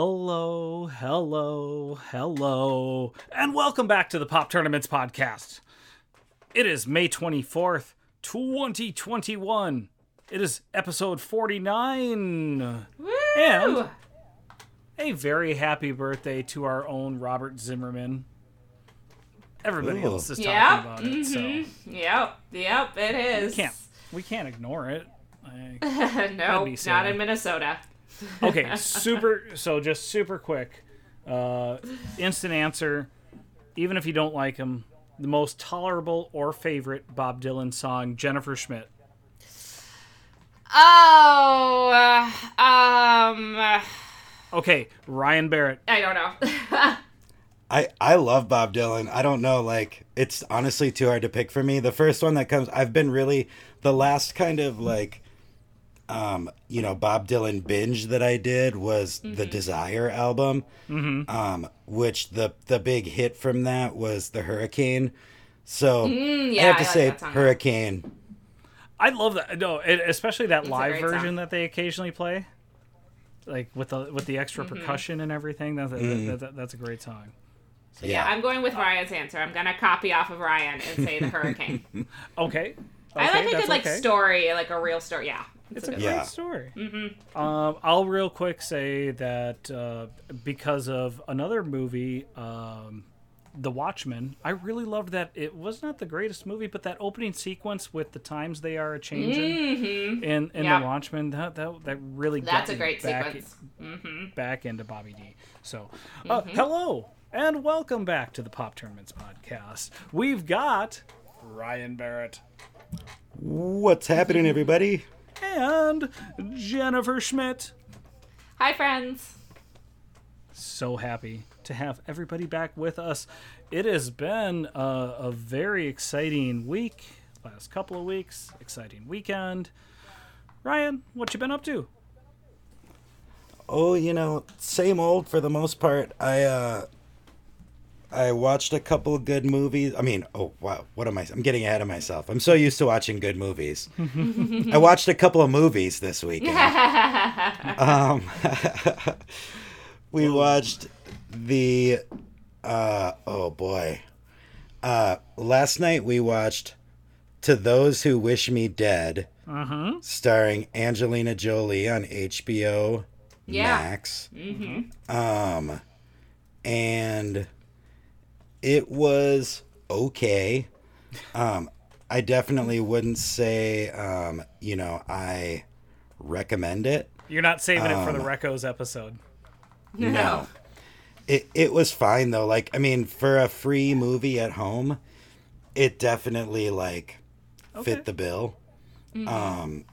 Hello, hello, hello, and welcome back to the Pop Tournaments podcast. It is May 24th, 2021. It is episode 49. Woo! And a very happy birthday to our own Robert Zimmerman. Everybody Ooh. else is talking Yep. about it, so mhm. Yep. Yep. it is. we can't we can't ignore it. I, no, be not in Minnesota. Okay, super. So just super quick, uh, instant answer. Even if you don't like him, the most tolerable or favorite Bob Dylan song, Jennifer Schmidt. Oh, uh, um, Okay, Ryan Barrett. I don't know. I I love Bob Dylan. I don't know, like it's honestly too hard to pick for me. The first one that comes, I've been really the last kind of like, um, you know, Bob Dylan binge that I did was the Desire album, mm-hmm. um, which the the big hit from that was the Hurricane. So Mm, I yeah, have I to like say. Hurricane. I love that. No, it, especially that a live version song. that they occasionally play, like with the with the extra Mm-hmm. percussion and everything. That's that, that, that's a great song. yeah, I'm going with Ryan's answer. I'm gonna copy off of Ryan and say the hurricane. Okay. I like a good like okay. story, like a real story. Yeah, It's a great Yeah. story. Mm-hmm. Um, I'll real quick say that uh, because of another movie, um, The Watchmen, I really loved that. It was not the greatest movie, but that opening sequence with the times they are a changing Mm-hmm. in in Yep. The Watchmen, that that, that really got That's a great back, sequence. Mm-hmm. back into Bobby D. So, uh, hello and welcome back to the Pop Tournaments podcast. We've got Ryan Barrett What's happening, everybody? And Jennifer Schmidt. Hi, friends. so happy to have everybody back with us. It has been a, a very exciting week, last couple of weeks, exciting weekend. Ryan, what you been up to? Oh, you know, same old for the most part. I uh I watched a couple of good movies. I mean, oh wow, what am I? I'm getting ahead of myself. I'm so used to watching good movies. I watched a couple of movies this weekend. um, we watched the uh oh boy. Uh last night we watched To Those Who Wish Me Dead, Uh huh. starring Angelina Jolie on HBO Yeah. Max. Mm-hmm. Um, and it was okay. Um, I definitely wouldn't say, um, you know, I recommend it. You're not saving it for the Um, Recos episode. No. It it was fine though. Like, I mean, for a free movie at home, it definitely like Okay. fit the bill. Um,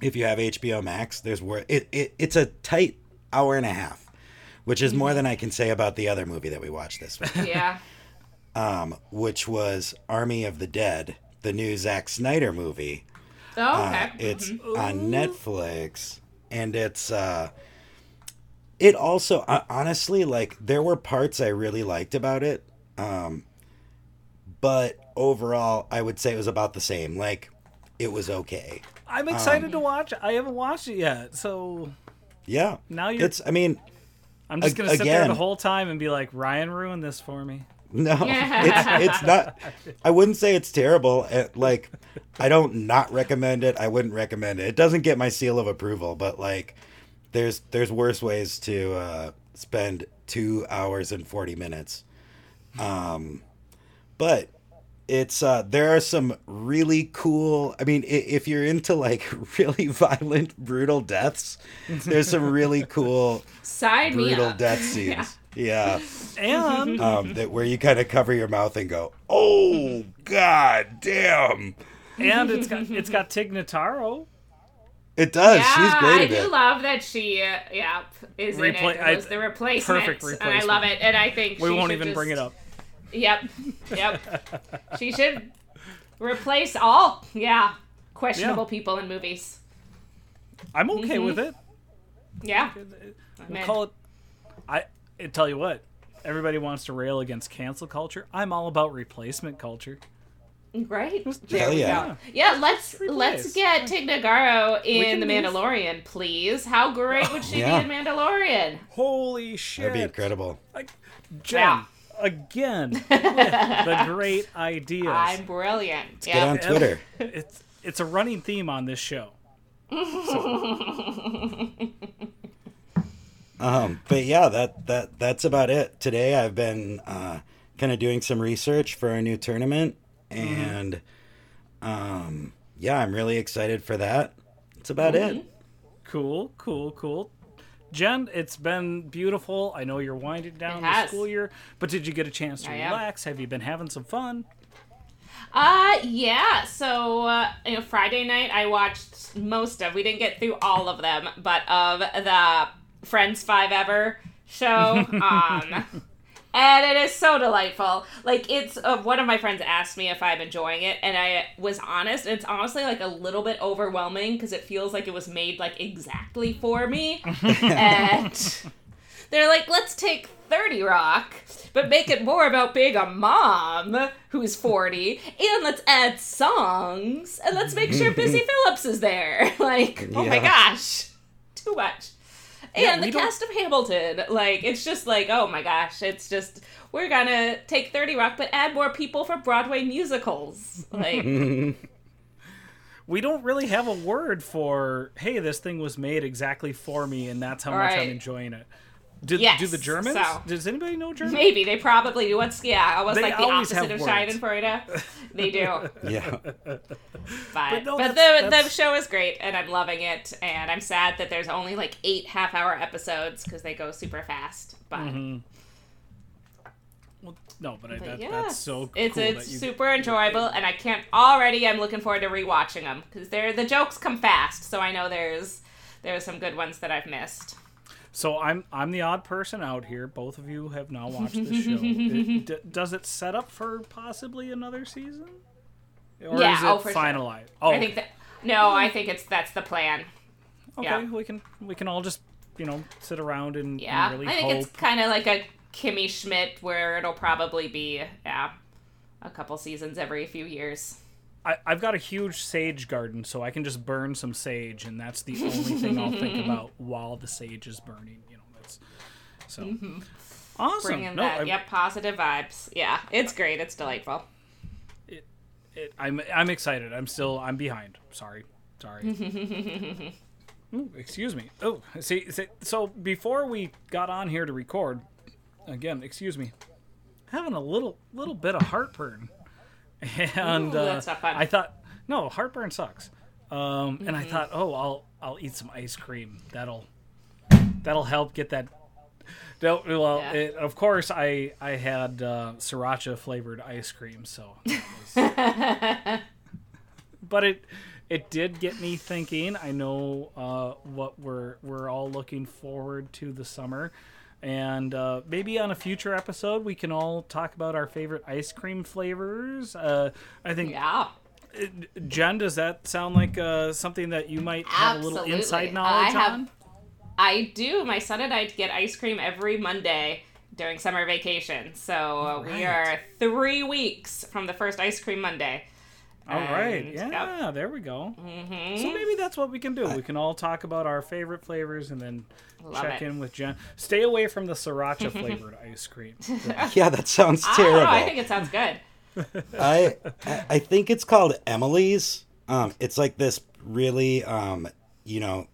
if you have HBO Max, there's where it, it it's a tight hour and a half, which is more than I can say about the other movie that we watched this week, Yeah. um, which was Army of the Dead, the new Zack Snyder movie. Oh, Uh, okay. it's on Netflix, and it's uh, it also uh, honestly like there were parts I really liked about it, um, but overall I would say it was about the same. Like it was okay. I'm excited to watch. I haven't watched it yet, so Yeah, now you're. it's. I mean, I'm just gonna sit there the whole time and be like, Ryan ruined this for me. no, Yeah. it's it's not. I wouldn't say it's terrible. It, like, I don't not recommend it. I wouldn't recommend it. It doesn't get my seal of approval, but like, there's there's worse ways to uh, spend two hours and forty minutes. Um, but it's uh there are some really cool i mean if you're into like really violent brutal deaths there's some really cool Side me brutal death scenes Yeah. And Um, that where you kind of cover your mouth and go, "Oh God, damn!" and it's got it's got Tig Notaro. It does. yeah, She's great I at do it. love that she, uh, yeah, is Repla- in it. I- Was the replacement, perfect replacement, and I love it. And I think We she won't should even bring it up. Yep, yep. she should replace all, yeah, questionable Yeah. people in movies. I'm okay Mm-hmm. with it. Yeah, We'll call it. I, I tell you what. Everybody wants to rail against cancel culture. I'm all about replacement culture. Great. Hell There we yeah. go. Yeah, let's Replace. let's get Tig Notaro in can The move- Mandalorian, please. How great would she Yeah. be in Mandalorian? Holy shit! That'd be incredible. Jen, Yeah. Again with the great ideas. I'm brilliant. Get on Twitter. It's it's a running theme on this show. Um, but yeah, that that that's about it. Today I've been uh, kind of doing some research for a new tournament, and um, yeah, I'm really excited for that. That's about it. Cool, cool, cool. Jen, it's been beautiful. I know you're winding down the school year, but did you get a chance to I am. relax? Have you been having some fun? Uh, yeah. So, uh, you know, Friday night I watched most of. We didn't get through all of them, but of the Friends Five Ever show. Um, and it is so delightful. Like it's uh, one of my friends asked me if I'm enjoying it, and I was honest. And it's honestly like a little bit overwhelming because it feels like it was made like exactly for me. and they're like, let's take 30 Rock, but make it more about being a mom who's 40, and let's add songs, and let's make sure Busy Philipps is there. Like, oh my gosh, too much. Yeah, And we the don't- cast of Hamilton, like, it's just like, oh my gosh, it's just, we're gonna take 30 Rock, but add more people for Broadway musicals. Like, We don't really have a word for, hey, this thing was made exactly for me, and that's how much I'm enjoying it. Did, Yes, do the Germans? so- Does anybody know German? maybe they probably do what's, yeah, almost They like the always have opposite of words. Schadenfreude. They do. Yeah. But, But no, but that's- the, that's- the show is great and I'm loving it. And I'm sad that there's only like eight half hour episodes because they go super fast. But, Mm-hmm. Well, no, but, I, but that, yeah, that's so it's, cool it's that you. super enjoyable. And I can't already, I'm looking forward to rewatching them because they're the jokes come fast. So I know there's there's some good ones that I've missed. So I'm I'm the odd person out here. Both of you have now watched this show. It- d- does it set up for possibly another season? Or Yeah, is it oh, for sure. Oh, I think that, no, I think it's that's the plan. okay. yeah. We can we can all just you know sit around and, Yeah. and really I think hope. it's kind of like a Kimmy Schmidt where it'll probably be, yeah, a couple seasons every few years. I, I've got a huge sage garden, so I can just burn some sage, and that's the only thing I'll think about while the sage is burning. You know, that's so mm-hmm. awesome. Bringing no, that, I, yep, positive vibes. Yeah, it's great. It's delightful. it, I'm I'm excited. I'm still I'm behind. Sorry, sorry. Ooh, excuse me. Oh, see, see, so before we got on here to record, again, excuse me, having a little little bit of heartburn, and Ooh, uh, that's not fun. I thought no, heartburn sucks. Um, and I Mm-hmm. thought, oh, I'll I'll eat some ice cream. That'll that'll help get that. No, well, Yeah. it, of course, I I had uh, sriracha flavored ice cream, so. was- but it it did get me thinking. I know uh, what we're we're all looking forward to the summer, and uh, maybe on a future episode we can all talk about our favorite ice cream flavors. Uh, I think Yeah. Jen, does that sound like uh, something that you might have a little inside knowledge I have- on? I do. My son and I get ice cream every Monday during summer vacation. So uh, we are three weeks from the first ice cream Monday. All right, yeah, yep. there we go. Mhm. So maybe that's what we can do. We can all talk about our favorite flavors and then Love check it. in with Jen. Stay away from the sriracha flavored ice cream. Yeah, that sounds I don't terrible. know. I think it sounds good. I I I think it's called Emily's. Um, it's like this really um, you know,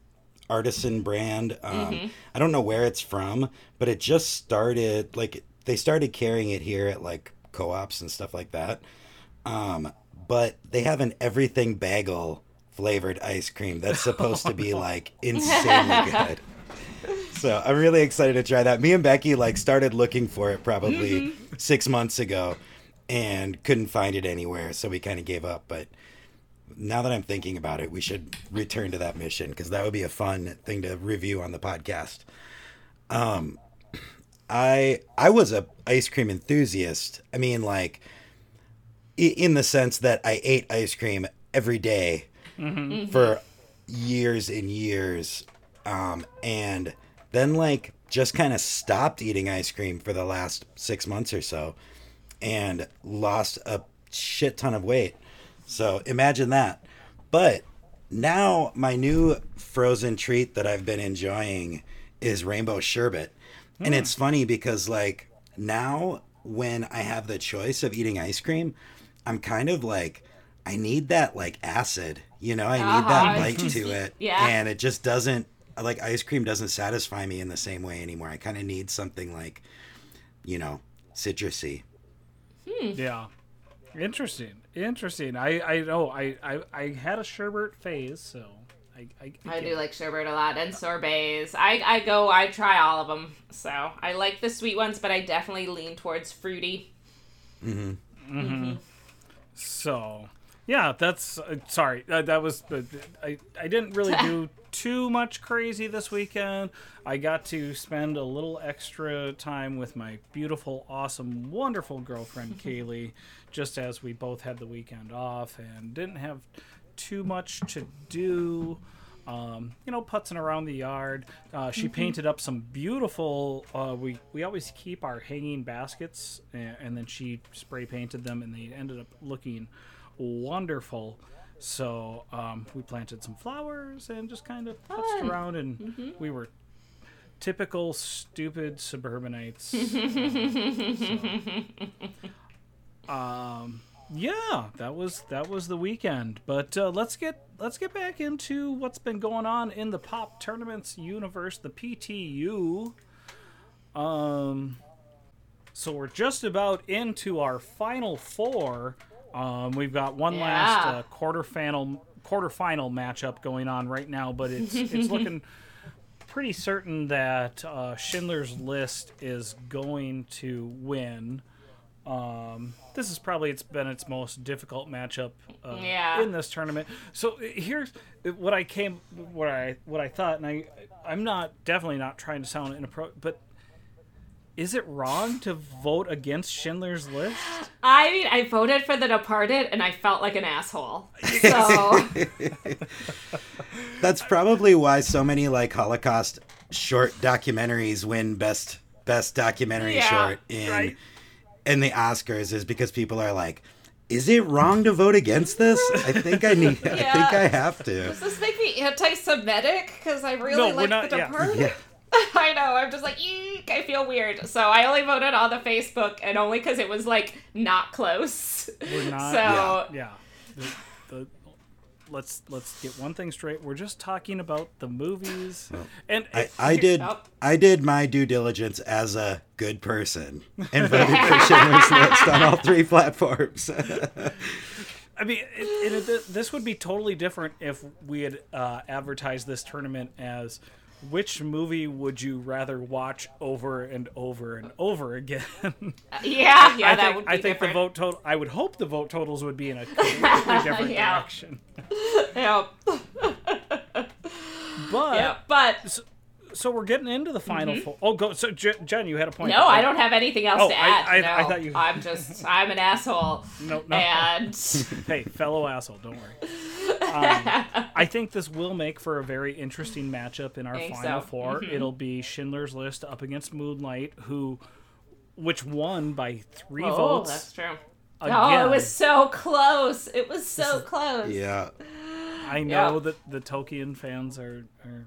artisan brand. Um, I don't know where it's from, but it just started like they started carrying it here at like co-ops and stuff like that. Um, but they have an everything bagel flavored ice cream that's supposed to be like insanely good. so I'm really excited to try that. Me and Becky like started looking for it probably six months ago, and couldn't find it anywhere, so we kind of gave up. But now that I'm thinking about it, we should return to that mission because that would be a fun thing to review on the podcast. Um, I I was a ice cream enthusiast. I mean, like in the sense that I ate ice cream every day for years and years, um, and then like just kind of stopped eating ice cream for the last six months or so, and lost a shit ton of weight. So imagine that. But now my new frozen treat that I've been enjoying is rainbow sherbet. And it's funny because like now when I have the choice of eating ice cream, I'm kind of like I need that like acid, you know, I need Uh-huh. that bite to it. Yeah. And it just doesn't like ice cream doesn't satisfy me in the same way anymore. I kind of need something like you know, citrusy. Hmm. Yeah. Interesting. Interesting. I I know I I, I had a sherbet phase, so I I, I get do it. like sherbet a lot and sorbets. I, I go, I try all of them. So I like the sweet ones, but I definitely lean towards fruity. Mm-hmm. Mm-hmm. Mm-hmm. So, yeah, that's uh, sorry. Uh, that was uh, I. I didn't really do too much crazy this weekend. I got to spend a little extra time with my beautiful, awesome, wonderful girlfriend Kaylee, just as we both had the weekend off and didn't have too much to do. Um, you know, putzing around the yard. Uh, she painted up some beautiful. Uh, we we always keep our hanging baskets, and, and then she spray painted them, and they ended up looking wonderful. So um, we planted some flowers and just kind of putzed Fun. around, and we were typical stupid suburbanites. So, um, yeah, that was that was the weekend. But uh, let's get let's get back into what's been going on in the pop tournaments universe, the PTU. Um, so we're just about into our final four. Um, we've got one last Yeah. uh, quarterfinal quarterfinal matchup going on right now, but it's it's looking pretty certain that uh, Schindler's List is going to win. Um, this is probably it's been its most difficult matchup uh, Yeah. in this tournament. So uh, here's what I came, what I what I thought, and I I'm not definitely not trying to sound inappropriate, but is it wrong to vote against Schindler's List? I mean, I voted for The Departed and I felt like an asshole. So, That's probably why so many like Holocaust short documentaries win best best documentary Yeah, short in right. In the Oscars is because people are like, is it wrong to vote against this? I think I need. I think I have to. does this make me anti Semitic? Because I really No, we're like not- The yeah. Departed. Yeah. I know. I'm just like, eek, I feel weird. So I only voted on the Facebook, and only because it was like not close. We're not. So yeah. The, the, let's let's get one thing straight. We're just talking about the movies, and I, I did. I did my due diligence as a good person and voted for Schindler's List on all three platforms. I mean, it, it, this would be totally different if we had uh, advertised this tournament as which movie would you rather watch over and over and over again? yeah, uh, yeah, I that think, would I think different. the vote total. I would hope the vote totals would be in a completely different Yeah. direction. Yeah, But yeah, but so we're getting into the final four. Oh, go. So Je- Jen, you had a point. Mm-hmm. no, I don't have anything else Oh, to add. I- no, I thought you- I'm just, I'm an asshole. No, no. And hey, fellow asshole, don't worry. Um, I think this will make for a very interesting matchup in our final so. 4 Mm-hmm. It'll be Schindler's List up against Moonlight, who, which won by three oh, votes. Oh, that's true. Again, Oh, it was so close. It was so close. yeah. I know yeah. that the Tolkien fans are are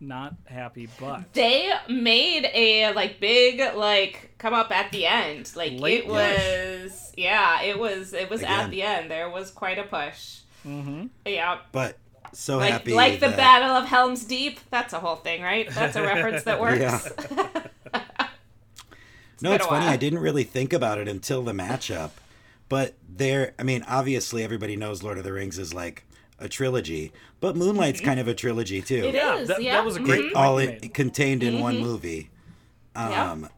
not happy, but They made a like big like come up at the end. Like Late it was, yeah, it was. It was at the end. There was quite a push. Mhm. Yeah, But so like happy like the that- Battle of Helm's Deep. That's a whole thing, right? That's a reference that works. Yeah. No, it's funny. while. I didn't really think about it until the matchup. But there, I mean, obviously everybody knows Lord of the Rings is like a trilogy, but Moonlight's kind of a trilogy too. It Yeah, is, that, yeah. that was a great It- point all you it, contained in one Mm-hmm. movie. Um, Yeah.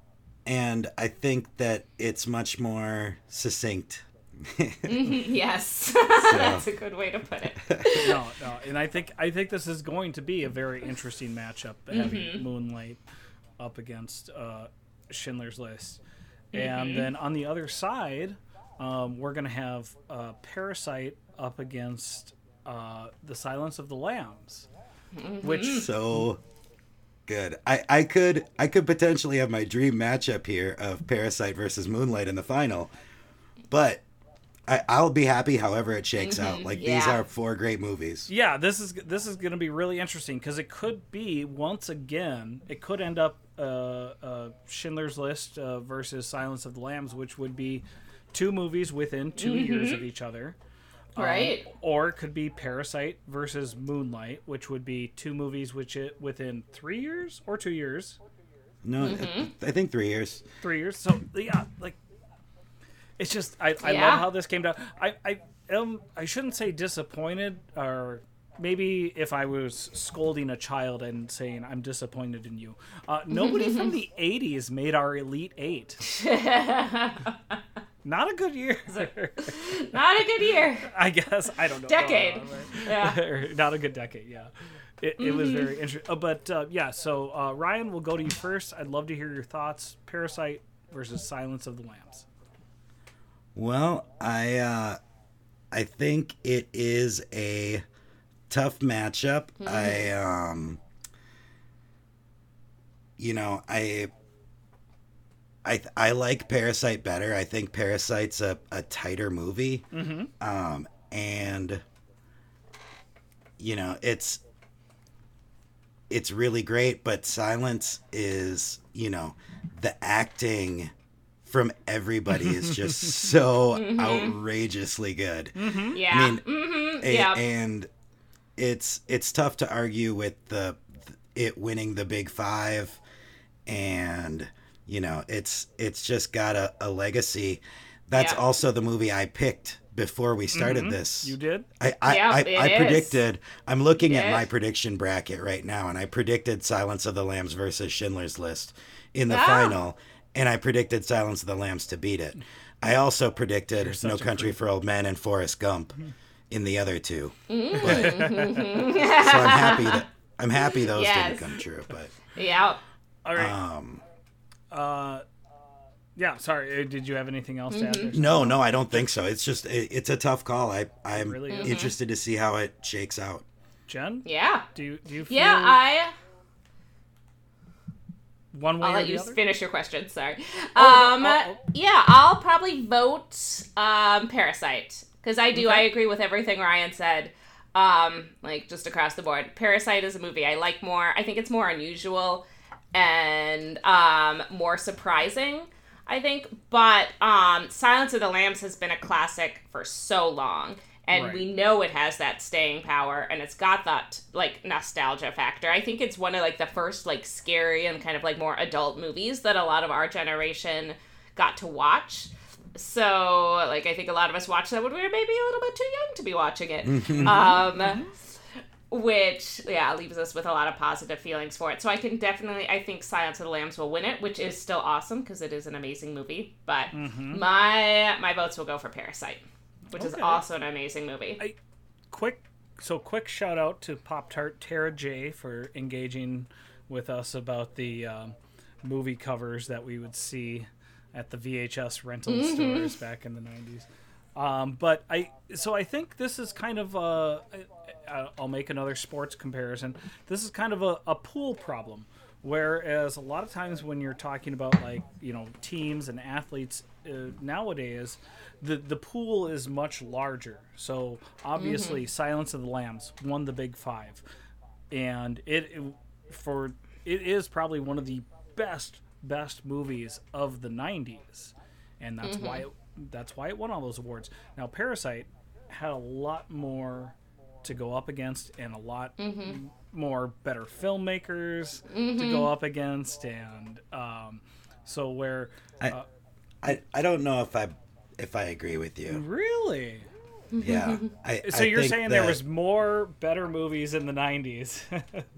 And I think that it's much more succinct. yes, so. that's a good way to put it. no, no, and I think I think this is going to be a very interesting matchup, having Mm-hmm. Moonlight up against uh, Schindler's List, Mm-hmm. and then on the other side, um, we're going to have uh, Parasite up against uh, The Silence of the Lambs, Mm-hmm. which so good. I, I could I could potentially have my dream matchup here of Parasite versus Moonlight in the final, but I, I'll be happy however it shakes out. Like these Mm-hmm. are four great movies. yeah, this is this is going to be really interesting because it could be once again it could end up uh, uh, Schindler's List uh, versus Silence of the Lambs, which would be two movies within 2 years of each other. Um, Right. or it could be Parasite versus Moonlight, which would be two movies which it within three years or two years, No, Mm-hmm. I, I think three years. three years. So yeah, like it's just I, I Yeah. love how this came down. I I am I shouldn't say disappointed or. Maybe if I was scolding a child and saying I'm disappointed in you, uh, nobody from the '80s made our Elite Eight. Not a good year, Not a good year. I guess. I don't know. Decade. Yeah. Not a good decade yeah it, it was very interesting uh, but uh, yeah so uh, ryan we'll go to you first i'd love to hear your thoughts parasite versus silence of the lambs Well, I uh, I think it is a tough matchup. I um, you know, I I I like Parasite better. I think Parasite's a, a tighter movie. Mm-hmm. Um, and you know, it's it's really great, but Silence is, you know, the acting from everybody is just so outrageously good. Yeah. I mean, hmm A- yeah. and it's it's tough to argue with the it winning the big five and you know it's it's just got a, a legacy that's Yeah. also the movie i picked before we started this Mm-hmm. you did I I, Yep, I, it I is. predicted. I'm looking at Yeah. my prediction bracket right now, and I predicted Silence of the Lambs versus Schindler's List in the Wow. final, and I predicted Silence of the Lambs to beat it. I also predicted such No a Country for Old Men and Forrest Gump in the other two. Mm. But, so I'm happy that I'm happy those Yes. didn't come true. But yeah. all right um, uh yeah sorry uh, did you have anything else to add no, no, I don't think so. It's just it, it's a tough call. I I'm really is. interested to see how it shakes out. jen Yeah. do you do you feel Yeah, I. one way I'll let you other finish your question. Sorry. Oh, um, no, oh, oh. yeah, I'll probably vote um, Parasite because I do. I agree with everything Ryan said. Um, like just across the board, Parasite is a movie I like more. I think it's more unusual and um, more surprising. I think, but um, Silence of the Lambs has been a classic for so long, and Right. we know it has that staying power, and it's got that like nostalgia factor. I think it's one of like the first like scary and kind of like more adult movies that a lot of our generation got to watch. So, like, I think a lot of us watched that when we were maybe a little bit too young to be watching it. um, which yeah leaves us with a lot of positive feelings for it. So i can definitely i think silence of the lambs will win it which is still awesome because it is an amazing movie but my my votes will go for parasite which is also an amazing movie. I- quick so quick shout out to pop tart tara j for engaging with us about the um, movie covers that we would see at the vhs rental stores back in the 90s um, but i so i think this is kind of a i'll make another sports comparison. This is kind of a, a pool problem whereas a lot of times when you're talking about like you know teams and athletes uh, nowadays the the pool is much larger. So obviously silence of the lambs won the big five and it, it for it is probably one of the best best movies of the 90s and that's why it, that's why it won all those awards. Now parasite had a lot more to go up against and a lot m- more better filmmakers to go up against and um, so where I, uh, I I don't know if I if I agree with you. really Yeah. I, So I you're think saying there was more better movies in the 90s.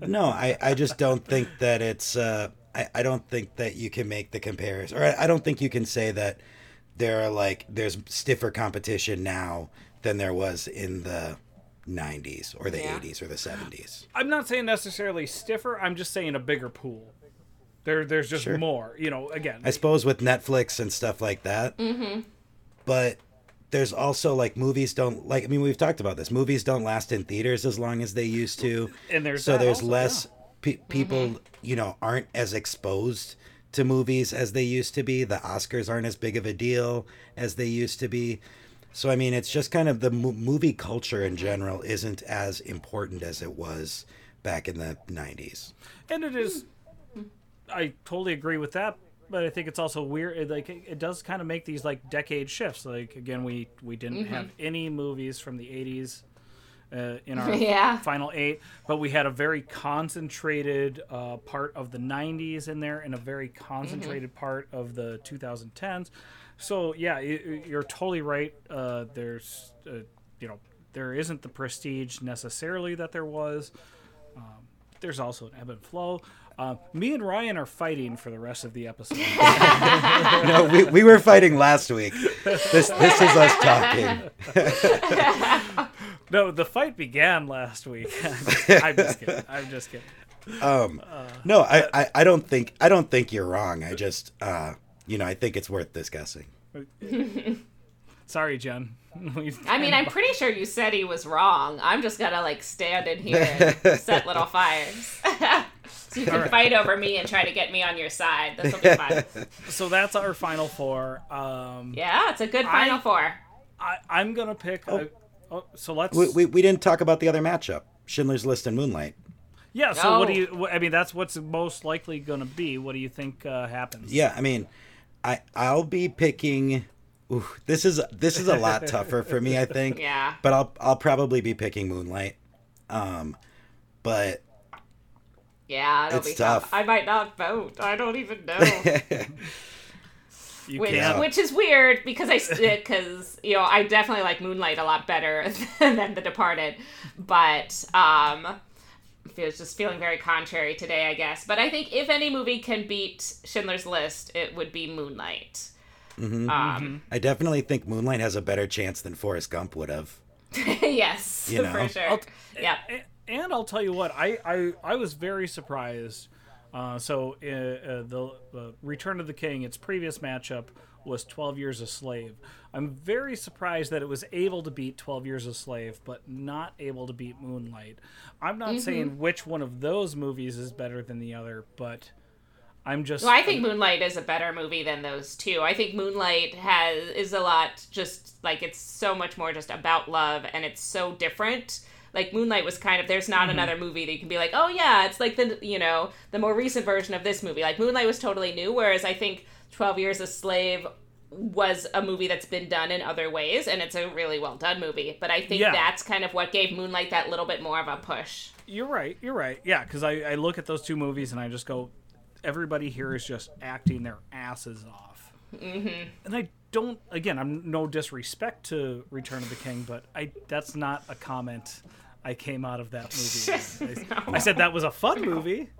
No, I, I just don't think that it's. Uh, I, I don't think that you can make the comparison, or I, I don't think you can say that there are like there's stiffer competition now than there was in the 90s or the Yeah. 80s or the 70s. I'm not saying necessarily stiffer, I'm just saying a bigger pool. There there's just Sure. more, you know, again. I suppose with Netflix and stuff like that. Mm-hmm. But there's also like movies don't like. I mean, we've talked about this. Movies don't last in theaters as long as they used to. And there's so there's also, less pe- people. You know, aren't as exposed to movies as they used to be. The Oscars aren't as big of a deal as they used to be. So I mean, it's just kind of the mo- movie culture in general isn't as important as it was back in the 90s. and it is I totally agree with that, but I think it's also weird like it, it does kind of make these like decade shifts. Like again, we we didn't Mm-hmm. have any movies from the 80s uh, in our Yeah. final 8, but we had a very concentrated uh, part of the 90s in there and a very concentrated part of the 2010s. So yeah, you, you're totally right. Uh, there's uh, you know, there isn't the prestige necessarily that there was there's also an ebb and flow. Uh, me and Ryan are fighting for the rest of the episode. No, we, we were fighting last week. This this is us talking. no, the fight began last week. I'm just kidding. I'm just kidding. Um, no, I, I, I don't think I don't think you're wrong. I just uh, you know I think it's worth discussing. Sorry, Jen. I mean, I'm pretty sure you said he was wrong. I'm just gonna like stand in here and set little fires. so you can Alright. fight over me and try to get me on your side. This will be fun. so that's our final four. Um, Yeah, it's a good final I- four. I, I'm gonna pick. Oh. oh, so let's. We, we, we didn't talk about the other matchup, Schindler's List and Moonlight. yeah. So what do you? I mean, that's what's most likely gonna be. What do you think uh, happens? Yeah, I mean, I I'll be picking. Ooh, this is this is a lot tougher for me, I think. Yeah. But I'll I'll probably be picking Moonlight. Um, but Yeah, it'll It's be tough. tough. I might not vote. I don't even know. You which, can't. which is weird because I because you know I definitely like Moonlight a lot better than The Departed, but um, feels just feeling very contrary today, I guess. But I think if any movie can beat Schindler's List, it would be Moonlight. Mm-hmm. Um, I definitely think Moonlight has a better chance than Forrest Gump would have. yes, You know. for sure. I'll- yeah. And I'll tell you what, I I, I was very surprised. Uh, so uh, uh, the uh, Return of the King, its previous matchup was 12 Years a Slave. I'm very surprised that it was able to beat 12 Years a Slave, but not able to beat Moonlight. I'm not mm-hmm. saying which one of those movies is better than the other, but I'm just. Well, I think Moonlight is a better movie than those two. I think Moonlight has is a lot just like it's so much more just about love and it's so different. Like Moonlight was kind of there's not mm-hmm. another movie that you can be like, "Oh yeah, it's like the you know, the more recent version of this movie." Like Moonlight was totally new whereas I think 12 Years a Slave was a movie that's been done in other ways and it's a really well done movie. But I think Yeah. that's kind of what gave Moonlight that little bit more of a push. You're right. You're right. Yeah, because I, I look at those two movies and I just go, everybody here is just acting their asses off. Mm-hmm. And I don't. Again, I'm no disrespect to Return of the King, but I that's not a comment I came out of that movie. I, I said that was a fun movie,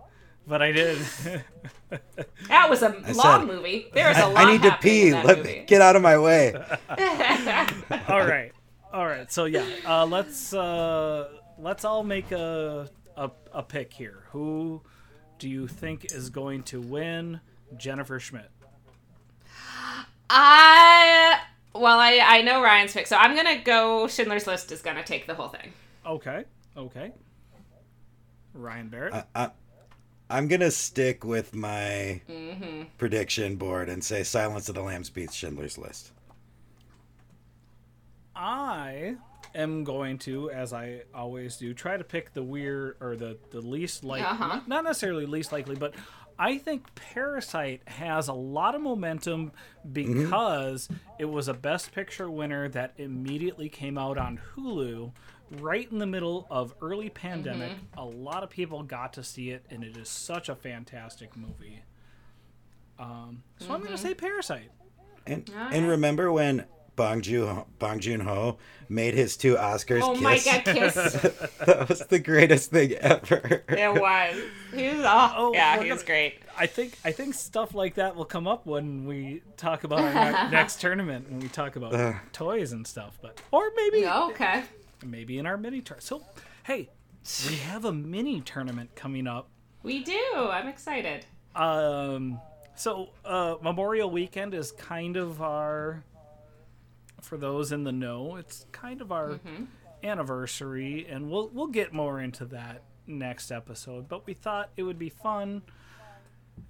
but I did. That was a long said- movie. There's a I, lot I need to pee. Let movie. me get out of my way. all right, all right. So yeah, uh, let's uh, let's all make a, a a pick here. Who do you think is going to win? Jennifer Schmidt. I well, I I know Ryan's pick, so I'm gonna go. Schindler's List is gonna take the whole thing. Okay. Okay. Ryan Barrett. I, I'm gonna stick with my Mm-hmm. prediction board and say Silence of the Lambs beats Schindler's List. I am going to, as I always do, try to pick the weird or the the least likely, Uh-huh. not, not necessarily least likely, but I think Parasite has a lot of momentum because it was a Best Picture winner that immediately came out on Hulu. Right in the middle of early pandemic, a lot of people got to see it, and it is such a fantastic movie. Um, so I'm going to say Parasite. And All and remember when Bong Joon Bong Joon Ho made his two Oscars Oh kiss. my god, kiss! that was the greatest thing ever. it was. He was. Oh, Oh, yeah, we're he was great. I think I think stuff like that will come up when we talk about our next tournament when we talk about Ugh. toys and stuff. But or maybe Okay. Maybe in our mini tour. So hey, we have a mini tournament coming up. We do. I'm excited. Um, so uh, Memorial Weekend is kind of our, for those in the know, it's kind of our anniversary, and we'll we'll get more into that next episode. But we thought it would be fun,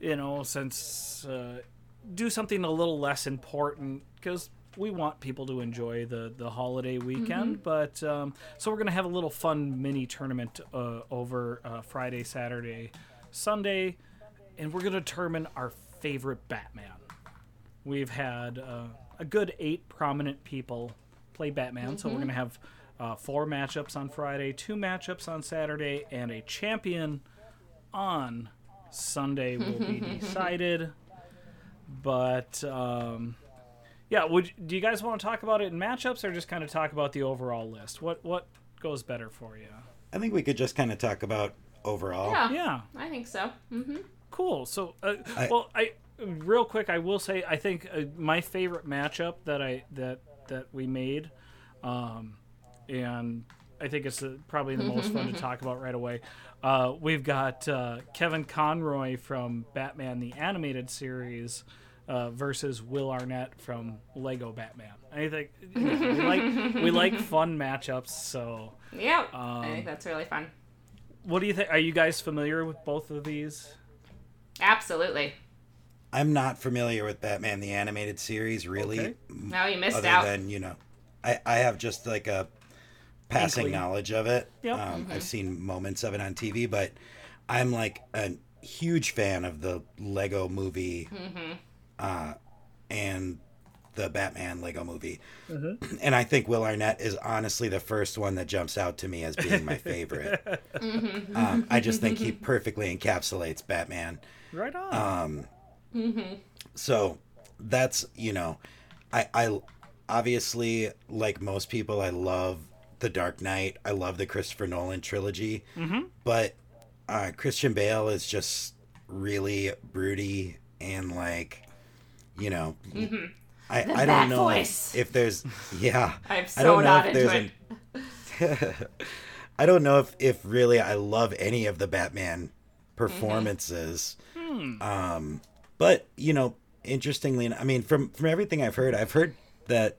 you know, since uh, do something a little less important because we want people to enjoy the the holiday weekend. But um, so we're gonna have a little fun mini tournament uh, over uh, Friday, Saturday, Sunday, and we're gonna determine our favorite Batman. We've had uh, a good eight prominent people play Batman, so we're gonna have. Uh, four matchups on Friday, two matchups on Saturday, and a champion on Sunday will be decided. But um, yeah, would do you guys want to talk about it in matchups or just kind of talk about the overall list? What what goes better for you? I think we could just kind of talk about overall. Yeah. Yeah, I think so. Mm-hmm. cool. So, uh, I- well, I real quick, I will say I think uh, my favorite matchup that I that that we made, um, and I think it's uh, probably the most fun to talk about right away. Uh, we've got uh, Kevin Conroy from Batman the Animated Series. Uh, versus Will Arnett from Lego Batman. I think you know, we like we like fun matchups. So, Yep. Um, I think that's really fun. what do you think? Are you guys familiar with both of these? Absolutely. I'm not familiar with Batman the animated series, really. Okay. m- No, you missed Other out. than you know, I I have just like a passing Inkling. knowledge of it. Yep. Um, I've seen moments of it on TV, but I'm like a huge fan of the Lego movie, uh, and the Batman Lego movie. And I think Will Arnett is honestly the first one that jumps out to me as being my favorite. um, I just think he perfectly encapsulates Batman. Right on. Um, so that's you know, I I obviously like most people I love the Dark Knight. I love the Christopher Nolan trilogy, mm-hmm. but uh, Christian Bale is just really broody and like, you know. I, The I don't know voice. if there's yeah I'm I don't know not if there's it. I don't know if if really I love any of the Batman performances. Um, but you know, interestingly, I mean, from from everything I've heard, I've heard that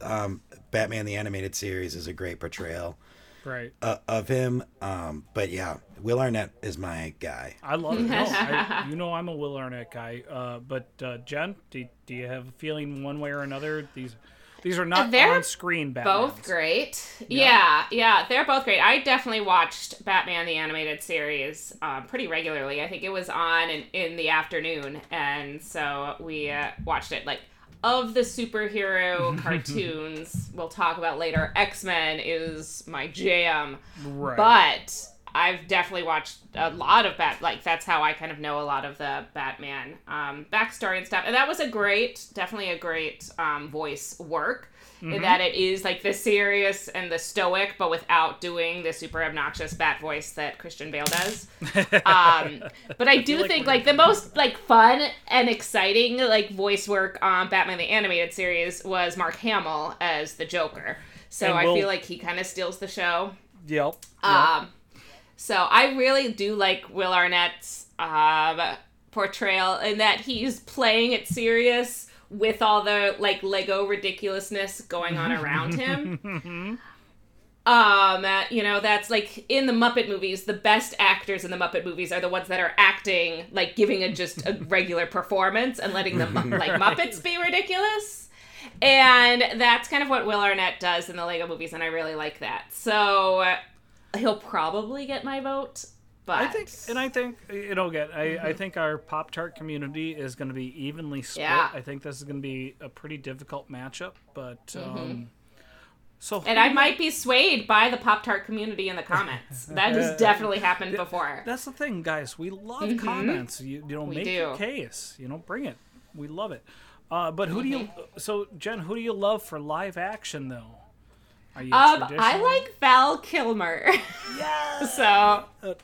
um, Batman the animated series is a great portrayal Right. uh, of him. Um, but yeah, Will Arnett is my guy. I love it. No, I, you know I'm a Will Arnett guy. Uh, but uh, Jen, do, do you have a feeling one way or another? These these are not They're on screen Batmans. Both great. Yeah. yeah, they're both great. I definitely watched Batman the Animated Series um, pretty regularly. I think it was on in, in the afternoon, and so we uh, watched it. Like of the superhero cartoons, we'll talk about later. X Men is my jam, Right. but I've definitely watched a lot of Bat. Like that's how I kind of know a lot of the Batman um, backstory and stuff. And that was a great, definitely a great um, voice work. In that it is like the serious and the stoic, but without doing the super obnoxious bat voice that Christian Bale does. um, but I do like think like the most like fun and exciting like voice work on Batman the Animated Series was Mark Hamill as the Joker. So And I we'll- feel like he kind of steals the show. Yep. yep. Um, so I really do like Will Arnett's um, portrayal in that he's playing it serious with all the like Lego ridiculousness going on around him. Um, uh, you know, that's like in the Muppet movies, the best actors in the Muppet movies are the ones that are acting like giving a just a regular performance and letting the Mu- like Muppets be ridiculous. And that's kind of what Will Arnett does in the Lego movies, and I really like that. So he'll probably get my vote, but I think, and I think it'll get. I, I think our Pop Tart community is going to be evenly split. Yeah. I think this is going to be a pretty difficult matchup, but um, so Mm-hmm. and I might be swayed by the Pop Tart community in the comments. That has definitely happened before. That's the thing, guys. We love comments. You, you know, Mm-hmm. We make do. your case. You know, bring it. We love it. Uh, but who do you? Mm-hmm. So Jen, who do you love for live action though? Are you Um, I like Val Kilmer. Yeah. so Uh,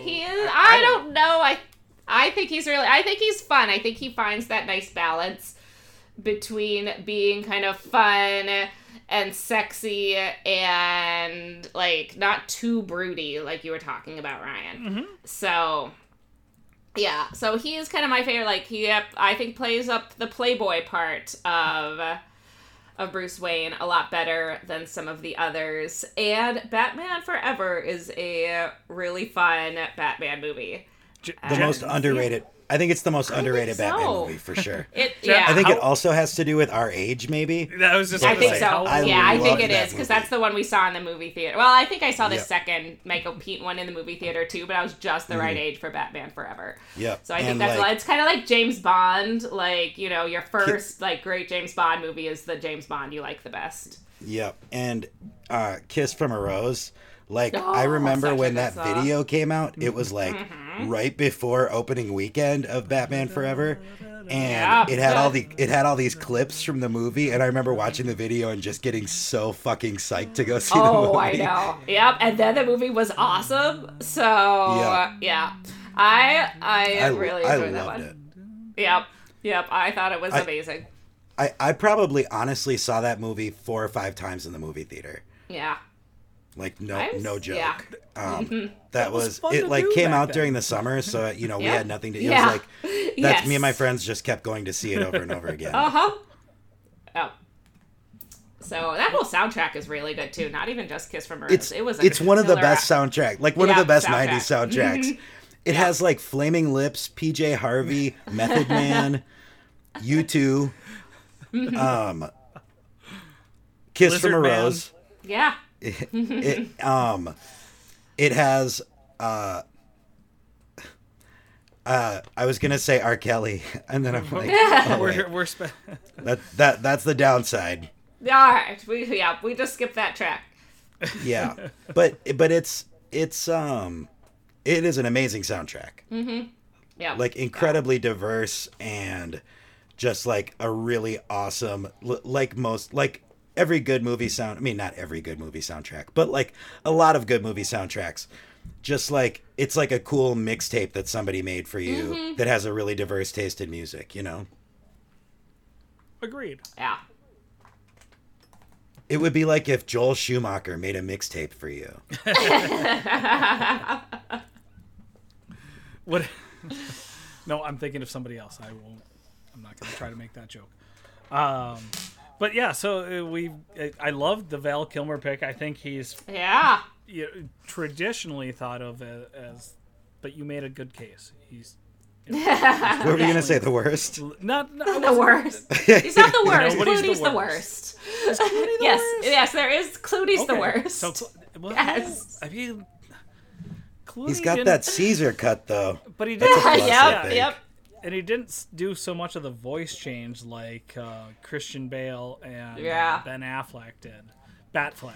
he is. I don't know. I I think he's really. I think he's fun. I think he finds that nice balance between being kind of fun and sexy and like not too broody, like you were talking about, Ryan. So. Yeah, so he is kind of my favorite. Like he, I think, plays up the playboy part of of Bruce Wayne a lot better than some of the others. And Batman Forever is a really fun Batman movie. J- The most underrated. I think it's the most underrated so. Batman movie for sure. It yeah. I think How- it also has to do with our age, maybe. That was just. I think say, so. I yeah, I think loved it that is because that's the one we saw in the movie theater. Well, I think I saw the Yep. second Michael Keaton one in the movie theater too, but I was just the right age for Batman Forever. Yep. So I think Mm-hmm. And, that's like, it's kind of like James Bond. Like you know, your first like great James Bond movie is the James Bond you like the best. Yep. And uh, Kiss from a Rose. Like Oh, I remember when that song. Mm-hmm. video came out, it was like right before opening weekend of Batman Forever. And Yeah. it had all the it had all these clips from the movie and I remember watching the video and just getting so fucking psyched to go see the movie. Oh, I know. Yep. And then the movie was awesome. So yeah, Yeah. I I, I, really I enjoyed that one. it. Yep. Yep. I thought it was I- amazing. I, I probably honestly saw that movie four or five times in the movie theater. Yeah. Like no I was- no joke. yeah. Um, that was was, it like came out then. during the summer, so you know we had nothing to. It Yeah. was like that's yes. me and my friends just kept going to see it over and over again. Uh huh. Oh. So that whole soundtrack is really good too. Not even just "Kiss from a Rose." it's it was. A it's one of the killer- best soundtrack, like one Yeah, of the best soundtrack. '90s soundtracks. It has like Flaming Lips, PJ Harvey, Method Man, U2, um, Kiss Lizard from a Man. Rose. Yeah. It um, it has uh. Uh, I was gonna say R. Kelly, and then I'm like, oh. We're, we're spe- that that that's the downside. All right. We yeah. We just skipped that track. Yeah, but but it's it's um, it is an amazing soundtrack. Mm-hmm. Yeah. like incredibly diverse and just like a really awesome like most like every good movie sound i mean not every good movie soundtrack but like a lot of good movie soundtracks just like it's like a cool mixtape that somebody made for you that has a really diverse taste in music you know agreed. yeah. it would be like if joel schumacher made a mixtape for you What? no, I'm thinking of somebody else. I won't. I'm not going to try to make that joke. Um, but yeah, so uh, we. I- I love the Val Kilmer pick. I think he's Yeah. you know, traditionally thought of as, as, but you made a good case. He's what were you gonna say the worst not, not The worst. He's not the worst. Nobody's the Clooney's the worst. worst. yes. Yes. There is. Clooney's the worst. So, well, Yes. I mean, Clooney he's got didn't- that caesar cut though but he That's a didn't. plus, yep. Yep. And he didn't do so much of the voice change like uh, Christian Bale and uh, Yeah. Ben Affleck did. Batfleck.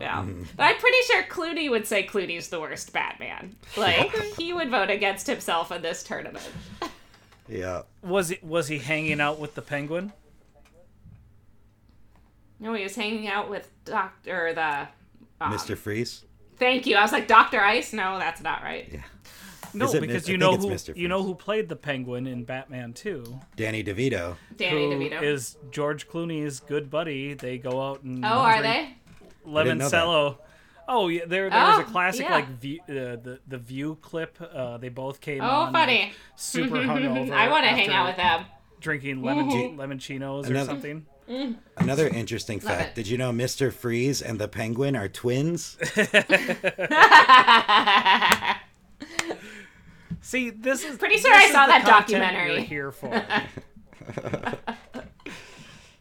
Yeah. Mm-hmm. But I'm pretty sure Clooney would say Clooney's the worst Batman. Like he would vote against himself in this tournament. yeah Was he was he hanging out with the Penguin? No, he was hanging out with Doctor the. Um, mr freeze Thank you. I was like Doctor Ice. No, that's not right. No, Is it because Mi- you know who you know who played the Penguin in Batman 2. danny devito Danny who DeVito. is George Clooney's good buddy. They go out and oh, are they? didn't know that. Limoncello. Oh yeah, there there was a Oh, classic yeah. like view, uh, the the View clip. Uh, they both came Oh, on. funny. like, super hungover. I want to hang out with them. Drinking lemon lemonchinos or Another- something. Another interesting Love fact. it. Did you know Mr. Freeze and the Penguin are twins? See, this is Pretty sure I saw that that documentary. documentary. You're here for.